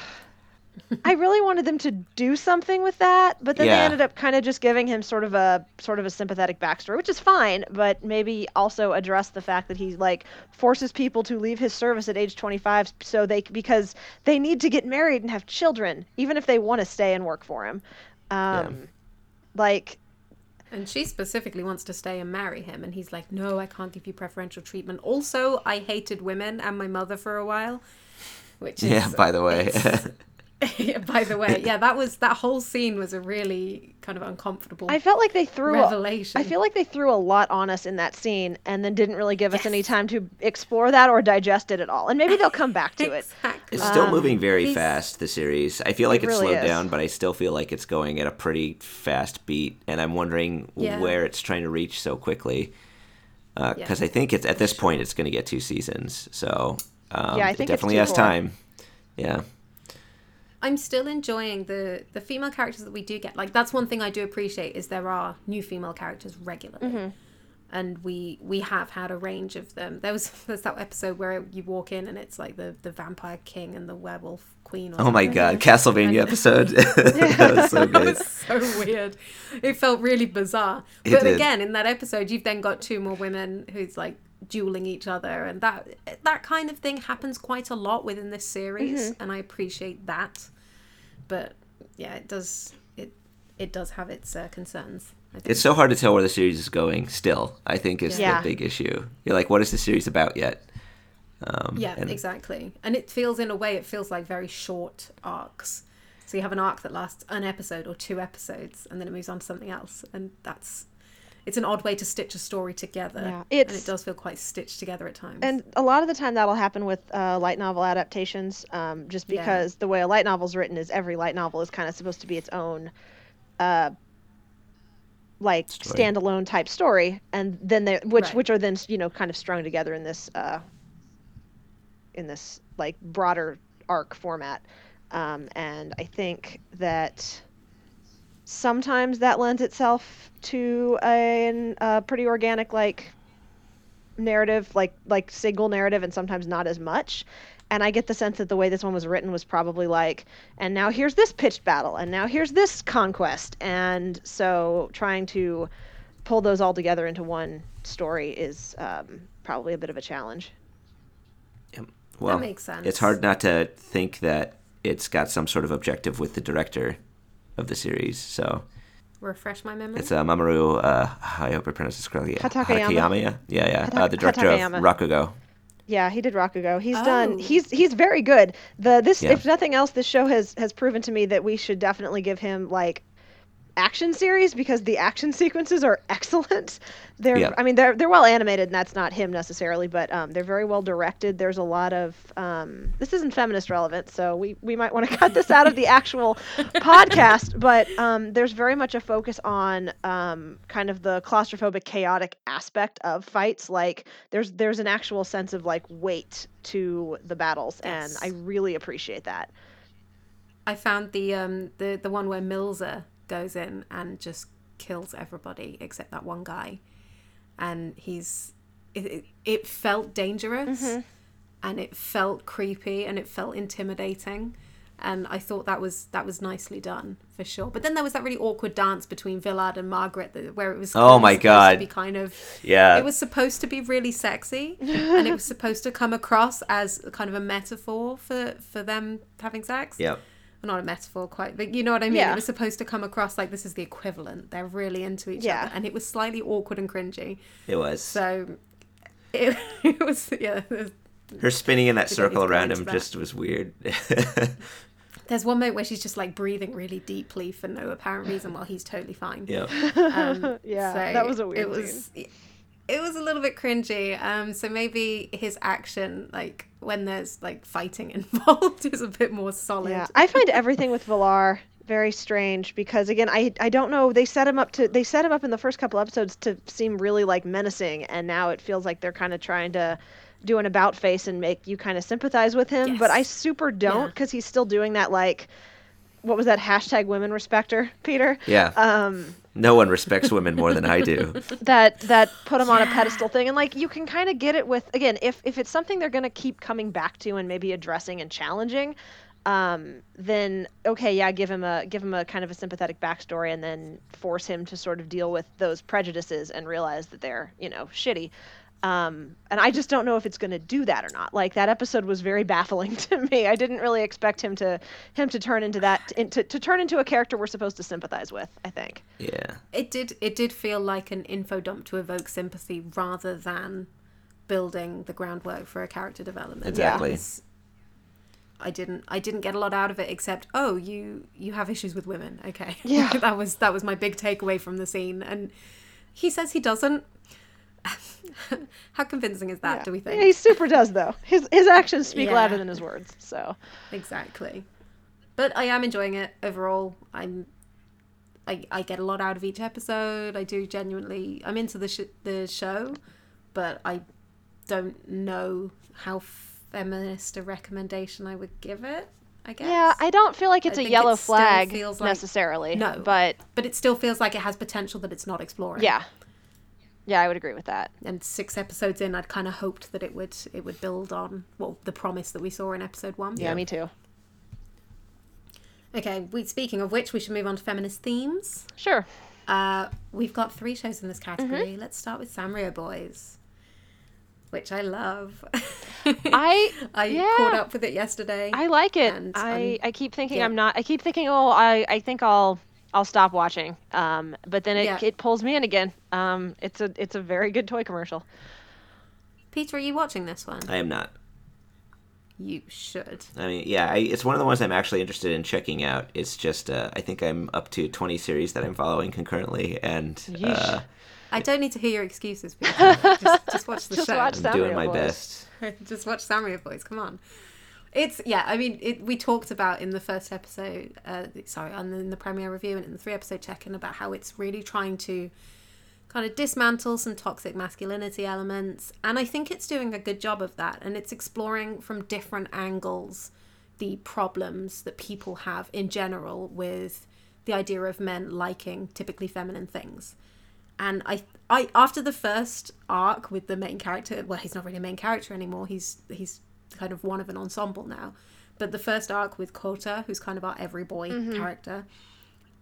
I really wanted them to do something with that, but then they Yeah. ended up kind of just giving him sort of a sort of a sympathetic backstory, which is fine, but maybe also address the fact that he like forces people to leave his service at age 25 so they because they need to get married and have children, even if they want to stay and work for him. Um, Like And she specifically wants to stay and marry him, and he's like, "No, I can't give you preferential treatment." Also, I hated women and my mother for a while, which is, yeah. By the way, it's- by the way, yeah, that was that whole scene was a really kind of uncomfortable. I felt like they threw a, Revelation. I feel like they threw a lot on us in that scene and then didn't really give us any time to explore that or digest it at all. And maybe they'll come back to it. exactly. it's still Um, moving very fast. The series. I feel like It it's really slowed is. down, but I still feel like it's going at a pretty fast beat, and I'm wondering Yeah. where it's trying to reach so quickly. Because Yeah. I think it's at this point it's going to get two seasons. So um, Yeah, I it think it's definitely two has more. time. Yeah. I'm still enjoying the the female characters that we do get. Like that's one thing I do appreciate is there are new female characters regularly. Mm-hmm. and we we have had a range of them. There was there's that episode where you walk in and it's like the the vampire king and the werewolf queen. Or Oh my god, Castlevania episode. that was so That good. was so weird. It felt really bizarre. It but did. again, in that episode, you've then got two more women who's like dueling each other, and that that kind of thing happens quite a lot within this series, Mm-hmm. and I appreciate that. But yeah, it does it it does have its uh, concerns. It's so hard to tell where the series is going. Still, I think is Yeah. the big issue. You're like, what is the series about yet? Um, Yeah, and exactly. And it feels, in a way, it feels like very short arcs. So you have an arc that lasts an episode or two episodes, and then it moves on to something else, and that's it's an odd way to stitch a story together. Yeah, and it does feel quite stitched together at times. And a lot of the time that'll happen with uh, light novel adaptations, um, just Yeah. because the way a light novel's written is every light novel is kind of supposed to be its own, uh, like Story. standalone type story, and then they which Right. which are then you know kind of strung together in this uh, in this like broader arc format, um, and I think that sometimes that lends itself to a, a pretty organic like narrative like like single narrative and sometimes not as much. And i get the sense that the way this one was written was probably like and now here's this pitched battle and now here's this conquest. And so trying to pull those all together into one story is um, probably a bit of a challenge. Well, that makes sense. It's hard not to think that it's got some sort of objective with the director of the series. So Refresh my memory. it's uh, Mamoru. Uh, I hope I pronounced this correctly. Hatakeyama. Hatakeyama, Yeah, yeah, yeah. Hata- uh, the director Hatakeyama. of Rakugo. Yeah, he did Rakugo. He's Oh. done. He's he's very good. The this Yeah. if nothing else, this show has has proven to me that we should definitely give him like action series because the action sequences are excellent. They're Yeah. I mean they're they're well animated and that's not him necessarily, but um, they're very well directed. There's a lot of um, this isn't feminist relevant, so we we might want to cut this out of the actual podcast. But um, there's very much a focus on um, kind of the claustrophobic, chaotic aspect of fights. Like there's there's an actual sense of like weight to the battles, and I really appreciate that. I found the um the the one where Milza goes in and just kills everybody except that one guy, and he's it, it, felt dangerous, mm-hmm. and it felt creepy, and it felt intimidating, and I thought that was that was nicely done for sure. But then there was that really awkward dance between Villard and Margaret, that, where it was Oh my God. to be kind of Yeah. it was supposed to be really sexy and it was supposed to come across as kind of a metaphor for for them having sex Yep. Not a metaphor quite but you know what i mean Yeah. it was supposed to come across like this is the equivalent they're really into each Yeah. other and it was slightly awkward and cringy It was. so it, it was yeah it was- Her spinning in that circle need to go around him that. just was weird. there's one moment where she's just like breathing really deeply for no apparent reason while he's totally fine yeah. Um, Yeah, so that was a weird It was. It was a little bit cringy. Um, so maybe his action, like when there's like fighting involved, is a bit more solid. Yeah, I find everything with Villard very strange because again, I I don't know. They set him up to they set him up in the first couple episodes to seem really like menacing, and now it feels like they're kind of trying to do an about face and make you kind of sympathize with him. But I super don't Yeah. because he's still doing that like. What was that hashtag women respecter, Peter? Yeah. Um, no one respects women more than I do. that that put him on a pedestal thing and like you can kind of get it with again if if it's something they're to keep coming back to and maybe addressing and challenging um then okay yeah give him a give him a kind of a sympathetic backstory and then force him to sort of deal with those prejudices and realize that they're you know shitty um and i just don't know if it's going to do that or not like that episode was very baffling to me i didn't really expect him to him to turn into that into to turn into a character we're supposed to sympathize with i think Yeah. It did. It did feel like an info dump to evoke sympathy rather than building the groundwork for a character development. Exactly. It's- I didn't. I didn't get a lot out of it except, oh, you you have issues with women. Okay. Yeah. that was that was my big takeaway from the scene. And he says he doesn't. How convincing is that? Yeah. Do we Yeah, think? he super does though. His his actions speak Yeah. louder than his words. So Exactly. But I am enjoying it overall. I'm I, I get a lot out of each episode. I do genuinely I'm into the sh- the show, but I don't know how feminist a recommendation I would give it. I guess. yeah, I don't feel like it's I a yellow it flag feels like- necessarily. No. but but it still feels like it has potential that it's not exploring. yeah, Yeah, I would agree with that. And six episodes in, I'd kind of hoped that it would it would build on well the promise that we saw in episode one. Yeah, me too. Okay, we speaking of which, we should move on to feminist themes. Sure. Uh, we've got three shows in this category. Let's start with Sanrio Boys, which I love. I I yeah. caught up with it yesterday. I like it. And I, I'm- I keep thinking yeah. I'm not. I keep thinking, oh, I, I think I'll I'll stop watching. Um, but then it, Yeah. it pulls me in again. Um, it's a it's a very good toy commercial. Peter, are you watching this one? I am not. You should. I mean, yeah, I, it's one of the ones I'm actually interested in checking out. It's just, uh, I think I'm up to 20 series that I'm following concurrently, and uh, I don't need to hear your excuses, Peter. just, just watch the Just show. watch I'm doing my Boys. best. just watch Sanrio Boys. Come on. It's yeah. I mean, it, we talked about in the first episode. Uh, sorry, the, in the premiere review and in the three episode check in about how it's really trying to kind of dismantle some toxic masculinity elements, and I think it's doing a good job of that. And it's exploring from different angles the problems that people have in general with the idea of men liking typically feminine things and I, I after the first arc with the main character, well, he's not really a main character anymore. He's he's kind of one of an ensemble now. But the first arc with Kota, who's kind of our every boy mm-hmm. character,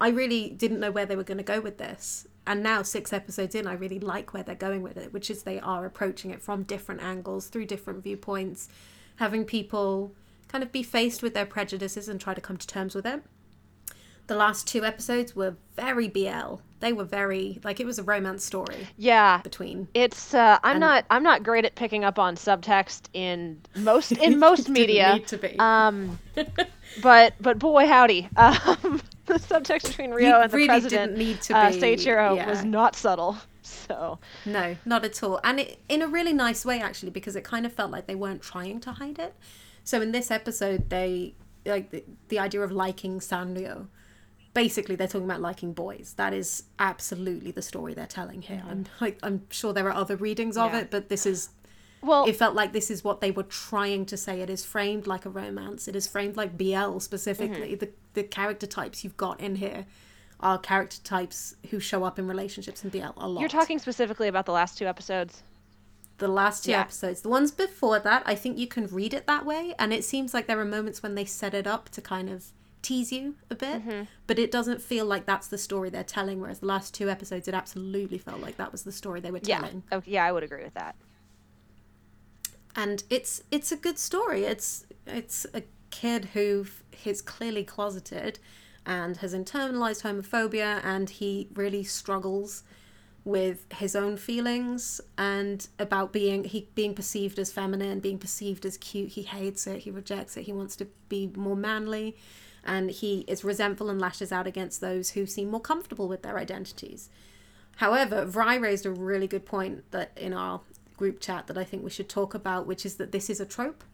I really didn't know where they were going to go with this. And now, six episodes in, I really like where they're going with it, which is they are approaching it from different angles, through different viewpoints, having people kind of be faced with their prejudices and try to come to terms with it. The last two episodes were very BL. They were very like it was a romance story Yeah. between. It's uh, I'm And- not I'm not great at picking up on subtext in most in most media. need to be. Um, but but boy howdy, um, the subtext between Ryo You and the really president, didn't need to uh, be, Seiichiro, yeah. was not subtle. So No, not at all. And it, in a really nice way, actually, because it kind of felt like they weren't trying to hide it. So in this episode, they like the, the idea of liking Sanrio. Basically, they're talking about liking boys. That is absolutely the story they're telling here. I'm like, I'm sure there are other readings of Yeah. it, but this is. well, It felt like this is what they were trying to say. It is framed like a romance. It is framed like BL specifically. Mm-hmm. The the character types you've got in here are character types who show up in relationships in BL a lot you're talking specifically about the last two episodes. the last two Yeah. episodes. The ones before that, I think you can read it that way, and it seems like there are moments when they set it up to kind of tease you a bit, Mm-hmm. but it doesn't feel like that's the story they're telling. Whereas the last two episodes, it absolutely felt like that was the story they were Yeah. telling, Oh, yeah, I would agree with that. and it's it's a good story. It's it's a kid who is clearly closeted and has internalized homophobia, and he really struggles with his own feelings and about being he being perceived as feminine, being perceived as cute. He hates it. He rejects it. He wants to be more manly, and he is resentful and lashes out against those who seem more comfortable with their identities. However, Vrai raised a really good point that in our group chat that I think we should talk about, which is that this is a trope,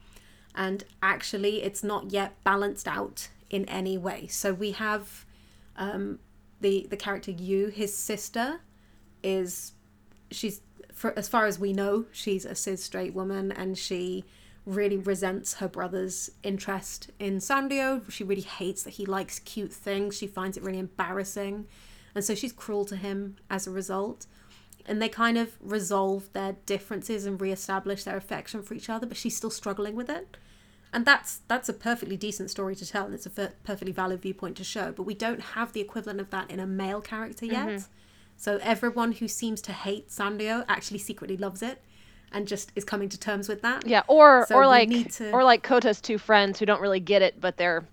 and actually it's not yet balanced out in any way. So we have um, the the character Yu, his sister, is she's for as far as we know, she's a cis straight woman, and she really resents her brother's interest in Sanrio. She really hates that he likes cute things. She finds it really embarrassing, and so she's cruel to him as a result. And they kind of resolve their differences and reestablish their affection for each other, but she's still struggling with it and that's that's a perfectly decent story to tell and it's a perfectly valid viewpoint to show but we don't have the equivalent of that in a male character yet mm-hmm. so everyone who seems to hate Sanrio actually secretly loves it and just is coming to terms with that Yeah, or So or like to- or like Kota's two friends who don't really get it, but they're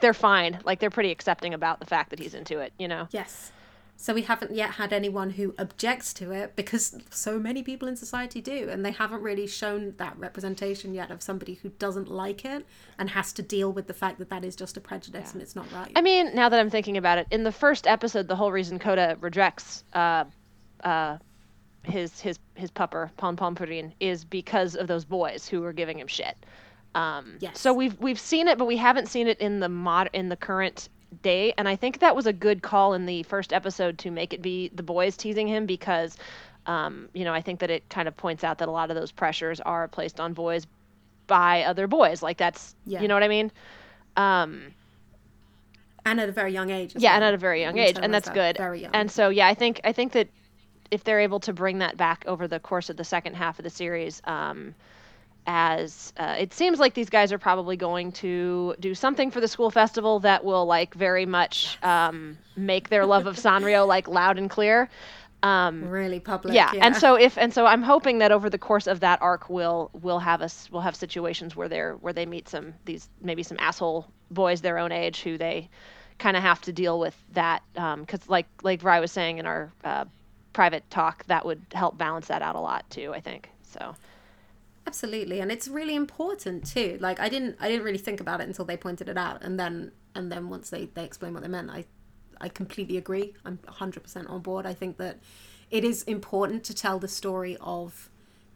they're fine. Like they're pretty accepting about the fact that he's into it. You know. yes so we haven't yet had anyone who objects to it because so many people in society do and they haven't really shown that representation yet of somebody who doesn't like it and has to deal with the fact that that is just a prejudice and it's not right I mean, now that I'm thinking about it, in the first episode, the whole reason Kota rejects uh, uh, his his his pupper Pompompurin is because of those boys who were giving him shit. Um, Yes. So we've we've seen it, but we haven't seen it in the mod in the current day, and I think that was a good call in the first episode to make it be the boys teasing him because. Um, you know, I think that it kind of points out that a lot of those pressures are placed on boys by other boys. Like that's, Yeah. you know what I mean? Um, and at a very young age yeah, well. and at a very young age, and that's good. very young And so, yeah, I think I think that if they're able to bring that back over the course of the second half of the series. Um, as uh, it seems like these guys are probably going to do something for the school festival that will like very much um, make their love of Sanrio like loud and clear. Um, really public. yeah. Yeah, and so if and so I'm hoping that over the course of that arc, we'll we'll have us we'll have situations where they're where they meet some these maybe some asshole boys their own age who they kind of have to deal with that because like like Vrai was saying in our uh, private talk, that would help balance that out a lot too. I think so. absolutely, and it's really important too. Like I didn't I didn't really think about it until they pointed it out, and then and then once they they explained what they meant, I I completely agree. I'm 100% on board. I think that it is important to tell the story of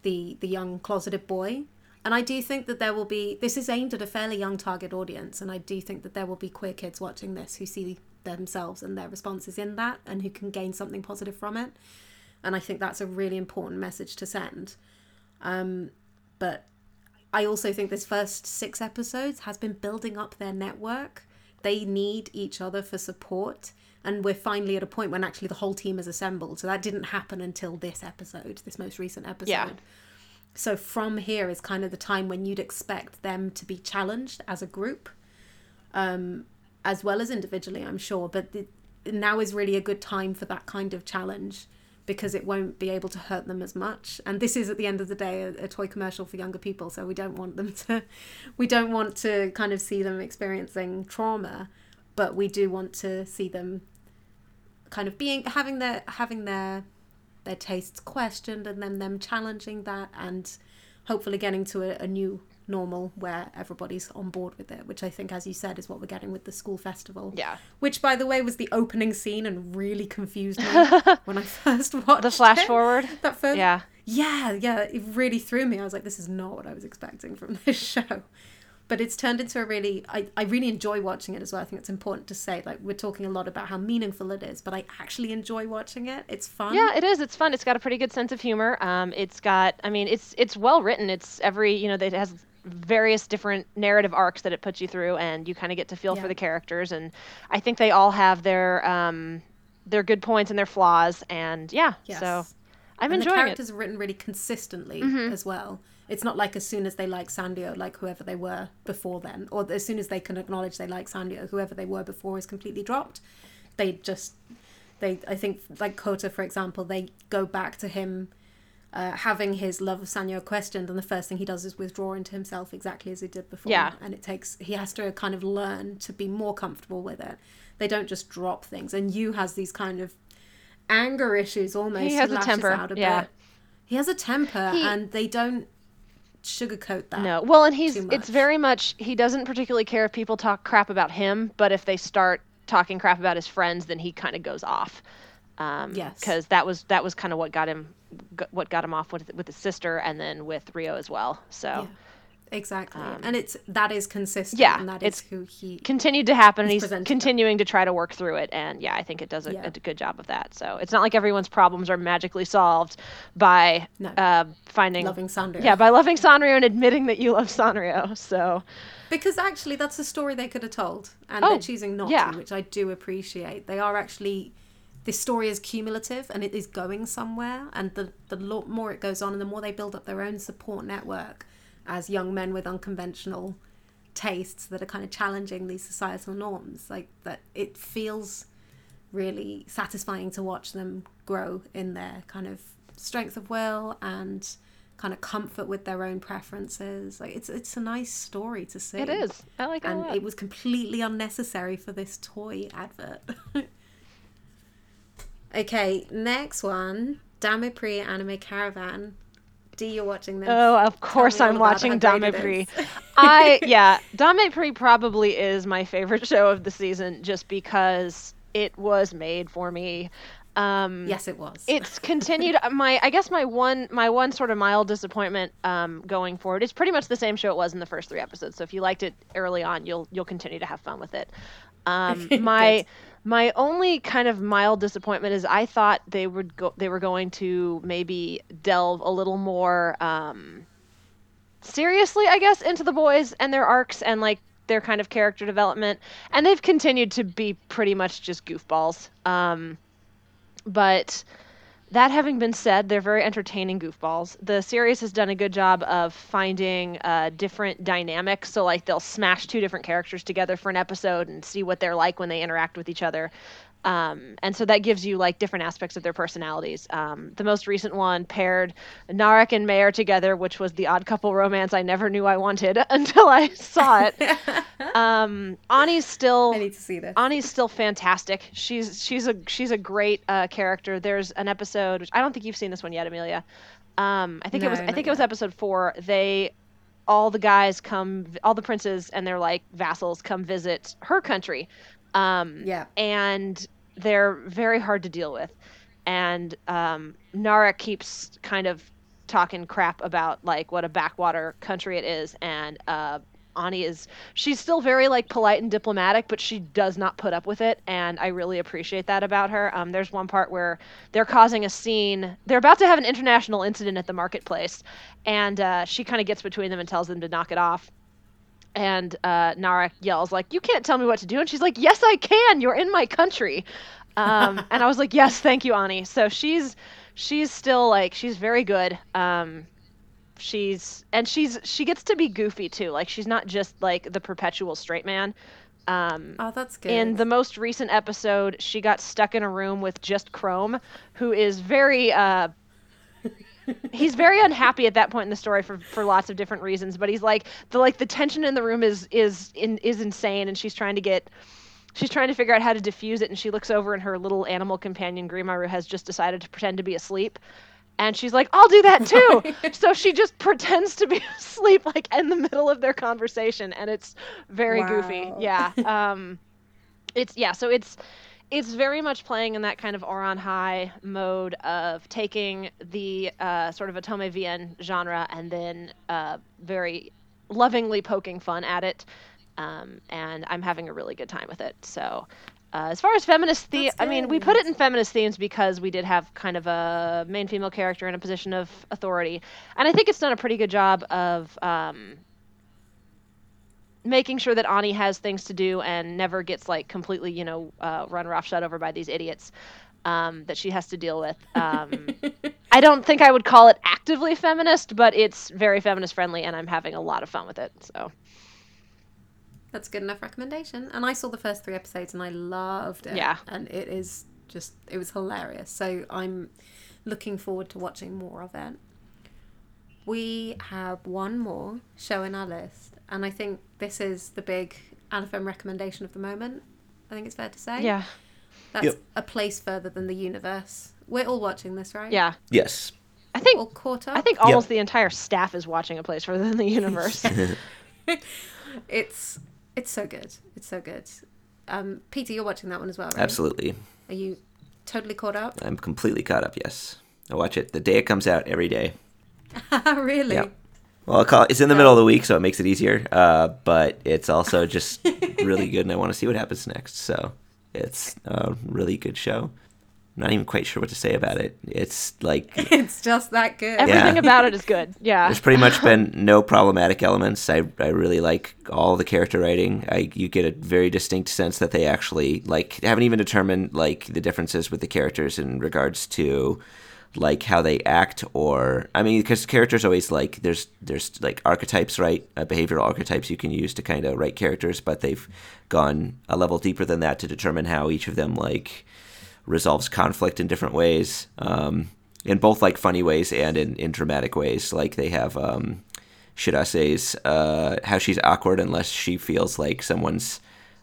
the the young closeted boy. And I do think that there will be this is aimed at a fairly young target audience and I do think that there will be queer kids watching this who see themselves and their responses in that and who can gain something positive from it. And I think that's a really important message to send. Um, but I also think this first six episodes has been building up their network. They need each other for support. And we're finally at a point when actually the whole team is assembled. So that didn't happen until this episode, this most recent episode. Yeah. So from here is kind of the time when you'd expect them to be challenged as a group, um, as well as individually, I'm sure. But the, now is really a good time for that kind of challenge because it won't be able to hurt them as much. And this is at the end of the day a, a toy commercial for younger people, so we don't want them to, we don't want to kind of see them experiencing trauma, but we do want to see them kind of being having their having their their tastes questioned and then them challenging that and hopefully getting to a, a new normal where everybody's on board with it which i think as you said is what we're getting with the school festival Yeah. which by the way was the opening scene and really confused me when i first watched The flash it. forward. that first Yeah. yeah yeah it really threw me i was like this is not what i was expecting from this show but it's turned into a really I, I really enjoy watching it as well i think it's important to say like we're talking a lot about how meaningful it is but i actually enjoy watching it it's fun Yeah, it is. It's fun. It's got a pretty good sense of humor. Um, it's got, I mean, it's it's well written. It's every, you know, it has various different narrative arcs that it puts you through, and you kind of get to feel Yeah. for the characters. And I think they all have their um, their good points and their flaws. And yeah, yes so I'm and the enjoying it. characters are written really consistently as well it's not like as soon as they like Sanrio like whoever they were before then or as soon as they can acknowledge they like Sanrio whoever they were before is completely dropped they just they i think like kota for example they go back to him uh, having his love of Sanrio questioned, and the first thing he does is withdraw into himself exactly as he did before. Yeah. And it takes, he has to kind of learn to be more comfortable with it. They don't just drop things. And you has these kind of anger issues almost. He has a temper, Out a yeah. Bit. He has a temper, He- and they don't sugarcoat that. No, well, and he's it's very much he doesn't particularly care if people talk crap about him, but if they start talking crap about his friends, then he kind of goes off. Um, Yes. because that was that was kind of what got him g- what got him off with with his sister and then with Ryo as well. So Yeah. Exactly. and it's, that is consistent. Um, yeah, And that is who he, continued to happen, and He's continuing to try to work through it. And yeah, I think it does a, Yeah. a good job of that. So it's not like everyone's problems are magically solved by No. uh, finding loving Sanrio. yeah by loving Sanrio and admitting that you love Sanrio. So Because actually, that's a story they could have told, and Oh, they're choosing not yeah. to, which I do appreciate. They are actually, this story is cumulative and it is going somewhere. And the the more it goes on, and the more they build up their own support network as young men with unconventional tastes that are kind of challenging these societal norms, like that, it feels really satisfying to watch them grow in their kind of strength of will and kind of comfort with their own preferences. Like it's it's a nice story to see. it is. I like it a And it was completely unnecessary for this toy advert. okay, next one. Dame Pri Anime Caravan. D, you're watching this. Oh, of course I'm watching Dame great Pri. I yeah, Dame Pri probably is my favorite show of the season just because it was made for me. Um yes, it was. it's continued my i guess my one my one sort of mild disappointment um, going forward it's pretty much the same show it was in the first three episodes so if you liked it early on you'll you'll continue to have fun with it um, my. My only kind of mild disappointment is i thought they would go they were going to maybe delve a little more um, seriously i guess into the boys and their arcs and like their kind of character development. And they've continued to be pretty much just goofballs. Um, but that having been said, they're very entertaining goofballs. The series has done a good job of finding uh, different dynamics. So, like, they'll smash two different characters together for an episode and see what they're like when they interact with each other. Um, and so that gives you like different aspects of their personalities. Um, the most recent one paired Narek and Mayor together, which was the odd couple romance I never knew I wanted until I saw it. um, Ani's still I need to see this. Ani's still fantastic. She's she's a she's a great uh, character. There's an episode which I don't think you've seen this one yet, Amelia. Um, I think it was I think it was episode four. They all the guys come, all the princes and their like vassals come visit her country. Um, Yeah. and they're very hard to deal with. And um, Narek keeps kind of talking crap about like what a backwater country it is, and uh, Ani is she's still very like polite and diplomatic, but she does not put up with it, and I really appreciate that about her. Um, there's one part where they're causing a scene. They're about to have an international incident at the marketplace, and uh, she kind of gets between them and tells them to knock it off and uh, Narek yells like, "You can't tell me what to do," and she's like, "Yes, I can. You're in my country." Um, and I was like, "Yes, thank you, Ani." So she's she's still like she's very good. Um, she's and she's she gets to be goofy too. Like she's not just like the perpetual straight man. Um, Oh, that's good. in the most recent episode, she got stuck in a room with just Chrome, who is very uh he's very unhappy at that point in the story for for lots of different reasons, but he's like the like the tension in the room is is in is insane and she's trying to get she's trying to figure out how to diffuse it and she looks over and her little animal companion Grimaru has just decided to pretend to be asleep. And she's like, I'll do that too. so she just pretends to be asleep like in the middle of their conversation and it's very goofy. Yeah. Um it's yeah so it's it's very much playing in that kind of Ouran High mode of taking the uh, sort of otome VN genre and then uh, very lovingly poking fun at it. Um, and I'm having a really good time with it. So, uh, as far as feminist themes, I mean, we put it in feminist themes because we did have kind of a main female character in a position of authority. And I think it's done a pretty good job of um, making sure that Ani has things to do and never gets like completely, you know, uh, run roughshod over by these idiots um, that she has to deal with. Um, I don't think I would call it actively feminist, but it's very feminist friendly, and I'm having a lot of fun with it. So That's a good enough recommendation. And I saw the first three episodes and I loved it. Yeah. And it is just, it was hilarious. So I'm looking forward to watching more of it. We have one more show in our list. And I think this is the big AniFem recommendation of the moment. I think it's fair to say. yeah, That's Yep. a place further than the universe. We're all watching this, right? yeah. Yes. I think All caught up. I think almost the entire staff is watching a place further than the universe. it's it's so good. It's so good. Um, Peter, you're watching that one as well, right? Absolutely. Are you totally caught up? I'm completely caught up. Yes. I watch it the day it comes out every day. really? Yep. Well, I'll call, it's in the middle of the week, so it makes it easier. Uh, but it's also just really good, and I want to see what happens next. So it's a really good show. I'm not even quite sure what to say about it. It's like It's just that good. Everything Yeah. about it is good. Yeah. there's pretty much been no problematic elements. I, I really like all the character writing. I you get a very distinct sense that they actually like haven't even determined like the differences with the characters in regards to like how they act or I mean because characters always like there's there's like archetypes right uh, behavioral archetypes you can use to kind of write characters but they've gone a level deeper than that to determine how each of them like resolves conflict in different ways, um, in both like funny ways and in, in dramatic ways. Like they have um, Shirase's uh, how she's awkward unless she feels like someone's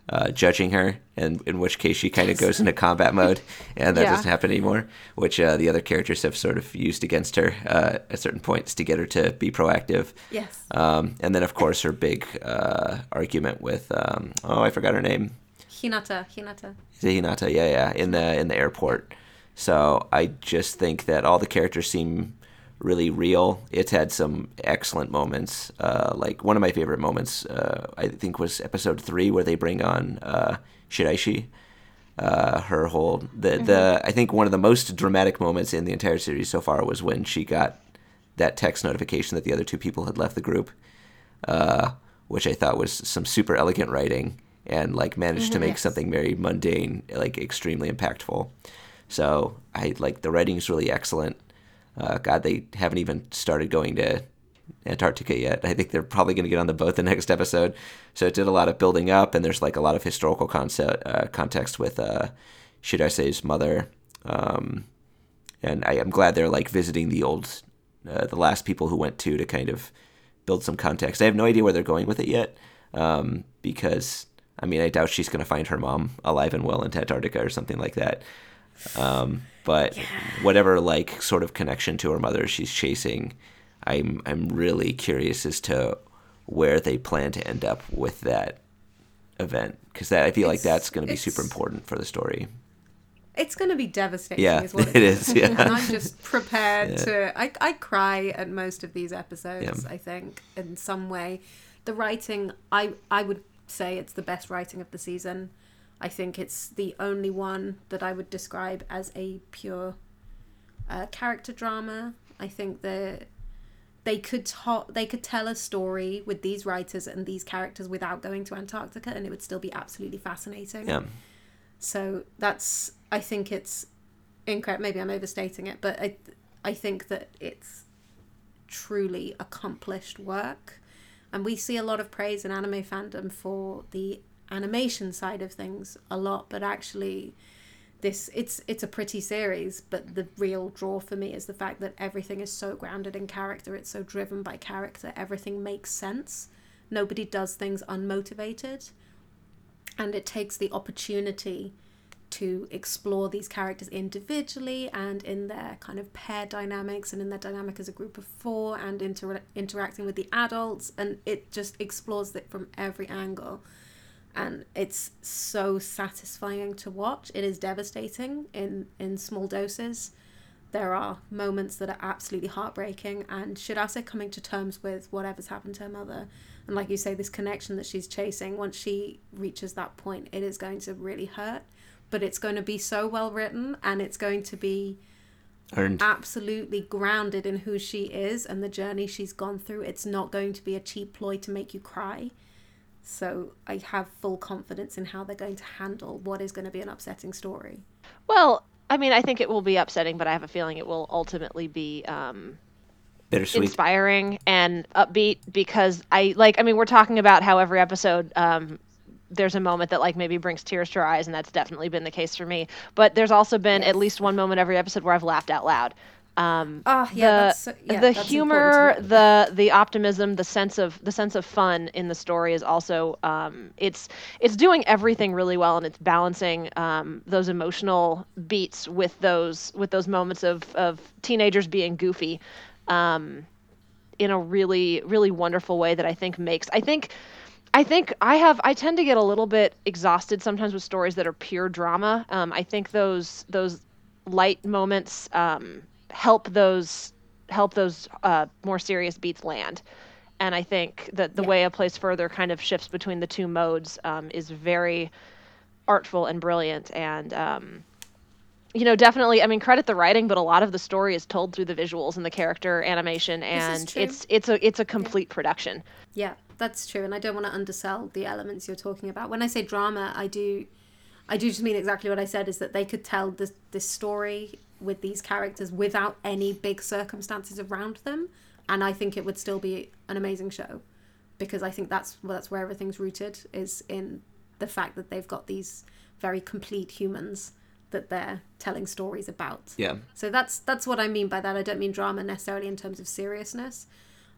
uh, judging her, and in which case she kind of goes into combat mode, and that Yeah. doesn't happen anymore. Which uh, the other characters have sort of used against her uh, at certain points to get her to be proactive. Yes. Um, and then of course her big uh, argument with um, oh I forgot her name. Hinata. Hinata. Is it Hinata? Yeah, yeah, in the in the airport. So I just think that all the characters seem really real. It's had some excellent moments. Uh, like one of my favorite moments, uh, I think, was episode three where they bring on uh, Shiraishi. Uh, her whole the the I think one of the most dramatic moments in the entire series so far was when she got that text notification that the other two people had left the group, uh, which I thought was some super elegant writing and like managed to make Yes. something very mundane like extremely impactful. So I like the writing is really excellent. Uh, God, they haven't even started going to Antarctica yet. I think they're probably going to get on the boat the next episode. So it did a lot of building up, and there's like a lot of historical concept uh, context with uh, Shirase's mother. Um, and I am glad they're like visiting the old, uh, the last people who went to to kind of build some context. I have no idea where they're going with it yet, um, because I mean I doubt she's going to find her mom alive and well in Antarctica or something like that. Um, but yeah. whatever like sort of connection to her mother she's chasing, I'm I'm really curious as to where they plan to end up with that event because that I feel it's, like that's going to be super important for the story. It's going to be devastating. Yeah, is what it is. Yeah. and I'm just prepared yeah. to. I I cry at most of these episodes. Yeah. I think in some way, the writing. I I would say it's the best writing of the season. I think it's the only one that I would describe as a pure uh, character drama. I think that they could ta- they could tell a story with these writers and these characters without going to Antarctica, and it would still be absolutely fascinating. Yeah. So that's I think it's incredible. Maybe I'm overstating it, but I I think that it's truly accomplished work, and we see a lot of praise in anime fandom for the animation side of things a lot, but actually this it's it's a pretty series but the real draw for me is the fact that everything is so grounded in character it's so driven by character everything makes sense. Nobody does things unmotivated and it takes the opportunity to explore these characters individually and in their kind of pair dynamics and in their dynamic as a group of four and inter- interacting with the adults and it just explores it from every angle and it's so satisfying to watch it is devastating in in small doses there are moments that are absolutely heartbreaking and Shirase coming to terms with whatever's happened to her mother and like you say this connection that she's chasing once she reaches that point it is going to really hurt but it's going to be so well written and it's going to be Earned. absolutely grounded in who she is and the journey she's gone through. It's not going to be a cheap ploy to make you cry. So I have full confidence in how they're going to handle what is going to be an upsetting story. Well, I mean, I think it will be upsetting, but I have a feeling it will ultimately be um, bittersweet, inspiring, and upbeat because I like. I mean, we're talking about how every episode um, there's a moment that like maybe brings tears to our eyes, and that's definitely been the case for me. But there's also been yes. at least one moment every episode where I've laughed out loud. Um, oh, yeah, the yeah, the humor, the the optimism, the sense of the sense of fun in the story is also um, it's it's doing everything really well, and it's balancing um, those emotional beats with those with those moments of of teenagers being goofy um, in a really really wonderful way that I think makes I think I think I have I tend to get a little bit exhausted sometimes with stories that are pure drama. Um, I think those those light moments um, help those help those uh, more serious beats land. And I think that the yeah. way a place further kind of shifts between the two modes um, is very artful and brilliant. And um, you know, definitely. I mean, credit the writing, but a lot of the story is told through the visuals and the character animation, and it's it's a it's a complete yeah. production. Yeah, that's true, and I don't want to undersell the elements you're talking about. When I say drama, I do, I do just mean exactly what I said. Is that they could tell this this story with these characters without any big circumstances around them, and I think it would still be an amazing show, because I think that's that's where everything's rooted is in the fact that they've got these very complete humans that they're telling stories about. Yeah. So that's that's what I mean by that. I don't mean drama necessarily in terms of seriousness.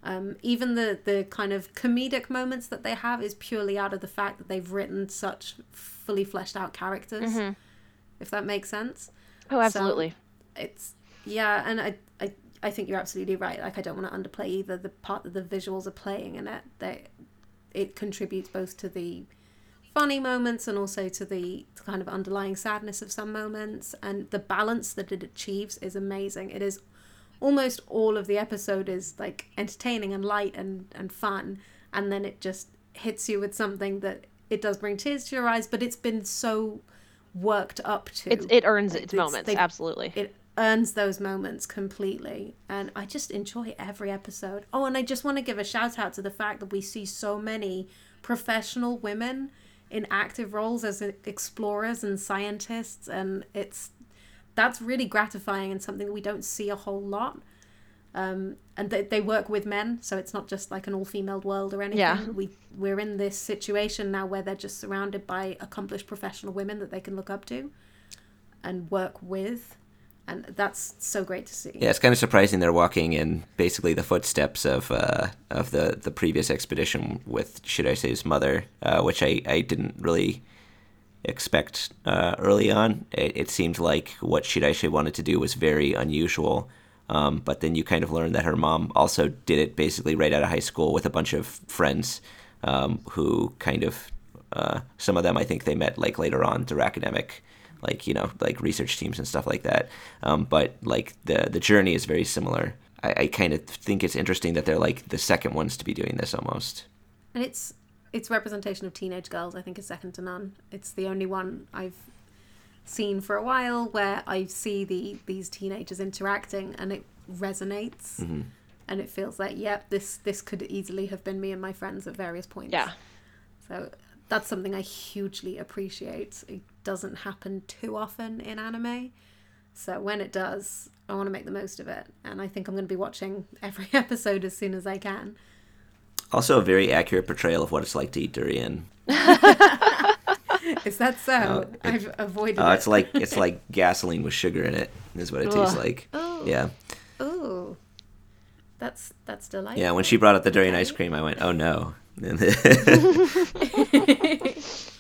Um, even the the kind of comedic moments that they have is purely out of the fact that they've written such fully fleshed out characters. Mm-hmm. If that makes sense. Oh, absolutely. So it's yeah, and I, I I think you're absolutely right. Like I don't want to underplay either the part that the visuals are playing in it. They it contributes both to the funny moments and also to the kind of underlying sadness of some moments and the balance that it achieves is amazing. It is almost all of the episode is like entertaining and light and, and fun and then it just hits you with something that it does bring tears to your eyes but it's been so worked up to it, it earns its, its moments absolutely it earns those moments completely and i just enjoy every episode oh and i just want to give a shout out to the fact that we see so many professional women in active roles as explorers and scientists and it's that's really gratifying and something we don't see a whole lot. Um, and they, they work with men, so it's not just like an all female world or anything. Yeah. We we're in this situation now where they're just surrounded by accomplished professional women that they can look up to and work with, and that's so great to see. Yeah, it's kind of surprising they're walking in basically the footsteps of uh, of the, the previous expedition with Shirase's mother, uh, which I, I didn't really expect uh, early on. It, it seemed like what Shiraise wanted to do was very unusual. Um, but then you kind of learn that her mom also did it basically right out of high school with a bunch of friends um, who kind of, uh, some of them I think they met like later on through academic, like, you know, like research teams and stuff like that. Um, but like the, the journey is very similar. I, I kind of think it's interesting that they're like the second ones to be doing this almost. and it's its representation of teenage girls i think is second to none it's the only one i've seen for a while where i see the these teenagers interacting and it resonates and it feels like yep this this could easily have been me and my friends at various points Yeah. so that's something i hugely appreciate it doesn't happen too often in anime so when it does i want to make the most of it and i think i'm going to be watching every episode as soon as i can Also, a very accurate portrayal of what it's like to eat durian. Is that so? I've avoided Uh, it. it's like it's like gasoline with sugar in it. Is what it tastes like. Oh. Yeah, Ooh, that's that's delightful. yeah. When she brought up the durian ice cream, I went, "Oh no!"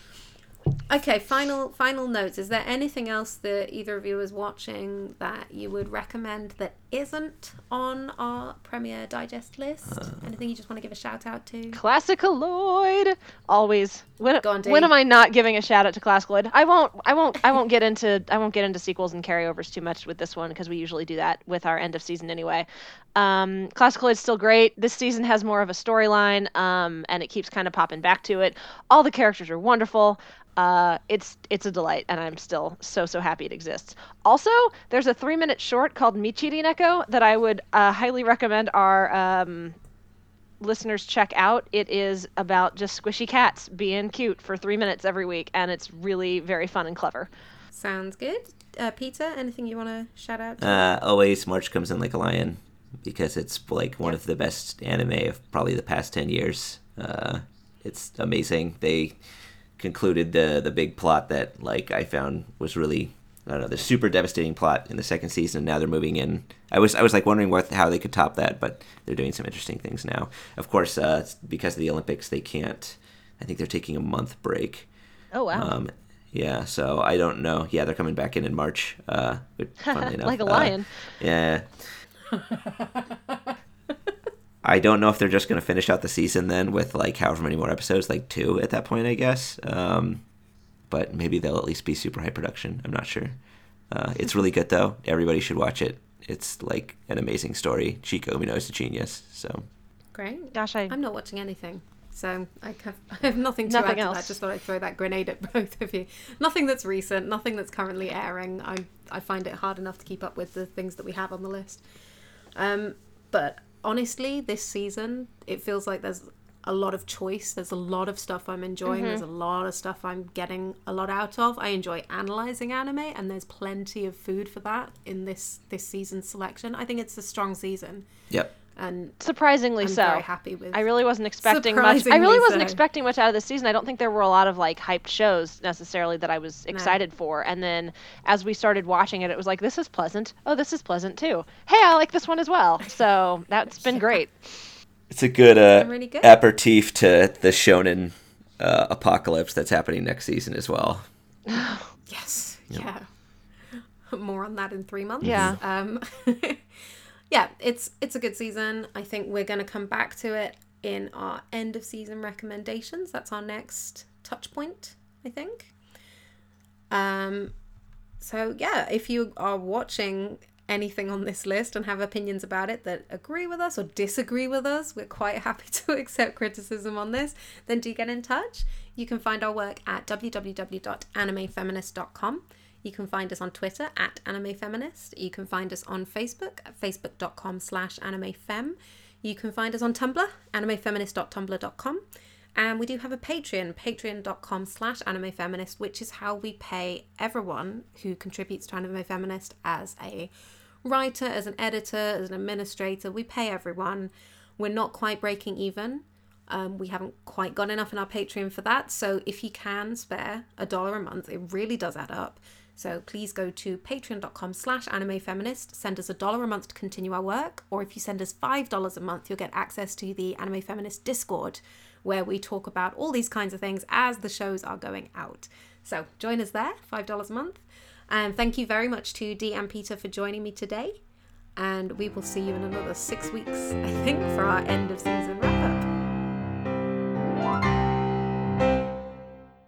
Okay, final final notes. Is there anything else that either of you is watching that you would recommend that isn't on our premiere digest list? Uh. Anything you just want to give a shout out to? Classicaloid, always. When, on, when am I not giving a shout out to Classicaloid? I won't. I won't. I won't get into. I won't get into sequels and carryovers too much with this one because we usually do that with our end of season anyway. Um, classical is still great. This season has more of a storyline, um, and it keeps kind of popping back to it. All the characters are wonderful. Uh, it's it's a delight, and I'm still so so happy it exists. Also, there's a three minute short called Michiri Neko that I would uh, highly recommend our um, listeners check out. It is about just squishy cats being cute for three minutes every week, and it's really very fun and clever. Sounds good. Uh, Peter, anything you want to shout out? Uh, always, March comes in like a lion because it's like one of the best anime of probably the past ten years. Uh, it's amazing. They concluded the the big plot that like I found was really I don't know the super devastating plot in the second season. Now they're moving in. I was I was like wondering what how they could top that, but they're doing some interesting things now. Of course, uh, because of the Olympics, they can't. I think they're taking a month break. Oh wow! Um, yeah, so I don't know. Yeah, they're coming back in in March. Uh, funnily enough, like a uh, lion. yeah. I don't know if they're just going to finish out the season then with like however many more episodes, like two at that point, I guess. Um, but maybe they'll at least be super high production. I'm not sure. Uh, it's really good though. Everybody should watch it. It's like an amazing story. Chica Umino is a genius. So Great. Gosh, I I'm not watching anything. So I have, I have nothing to Nothing add to else. that. Just thought I'd throw that grenade at both of you. Nothing that's recent, nothing that's currently airing. I I find it hard enough to keep up with the things that we have on the list. Um, but honestly, this season it feels like there's a lot of choice. There's a lot of stuff I'm enjoying. There's a lot of stuff I'm getting a lot out of. I enjoy analyzing anime, and there's plenty of food for that in this this season's selection. I think it's a strong season, yep. And surprisingly I'm so. very happy with. I really wasn't expecting much. I really wasn't so. expecting much out of the season. I don't think there were a lot of like hyped shows necessarily that I was excited for. And then as we started watching it, it was like, this is pleasant. Oh, this is pleasant too. Hey, I like this one as well. So that's been great. It's a good uh, really good. aperitif to the shonen uh, apocalypse that's happening next season as well. Yes. Yeah. More on that in three months. Yeah. Um, yeah, it's it's a good season. I think we're going to come back to it in our end of season recommendations. That's our next touch point, I think. Um, so yeah, if you are watching anything on this list and have opinions about it that agree with us or disagree with us, we're quite happy to accept criticism on this, then do get in touch. You can find our work at www.animefeminist.com. You can find us on Twitter at animefeminist. You can find us on Facebook at facebook.com slash animefem. You can find us on Tumblr, animefeminist.tumblr.com. And we do have a Patreon, patreon.com slash anime feminist, which is how we pay everyone who contributes to Anime Feminist as a writer, as an editor, as an administrator. We pay everyone. We're not quite breaking even. Um, we haven't quite got enough in our Patreon for that. So if you can spare a dollar a month, it really does add up. So please go to patreon.com slash anime feminist, send us a dollar a month to continue our work, or if you send us $5 a month, you'll get access to the Anime Feminist Discord, where we talk about all these kinds of things as the shows are going out. So join us there, $5 a month. And thank you very much to Dee and Peter for joining me today. And we will see you in another six weeks, I think, for our end of season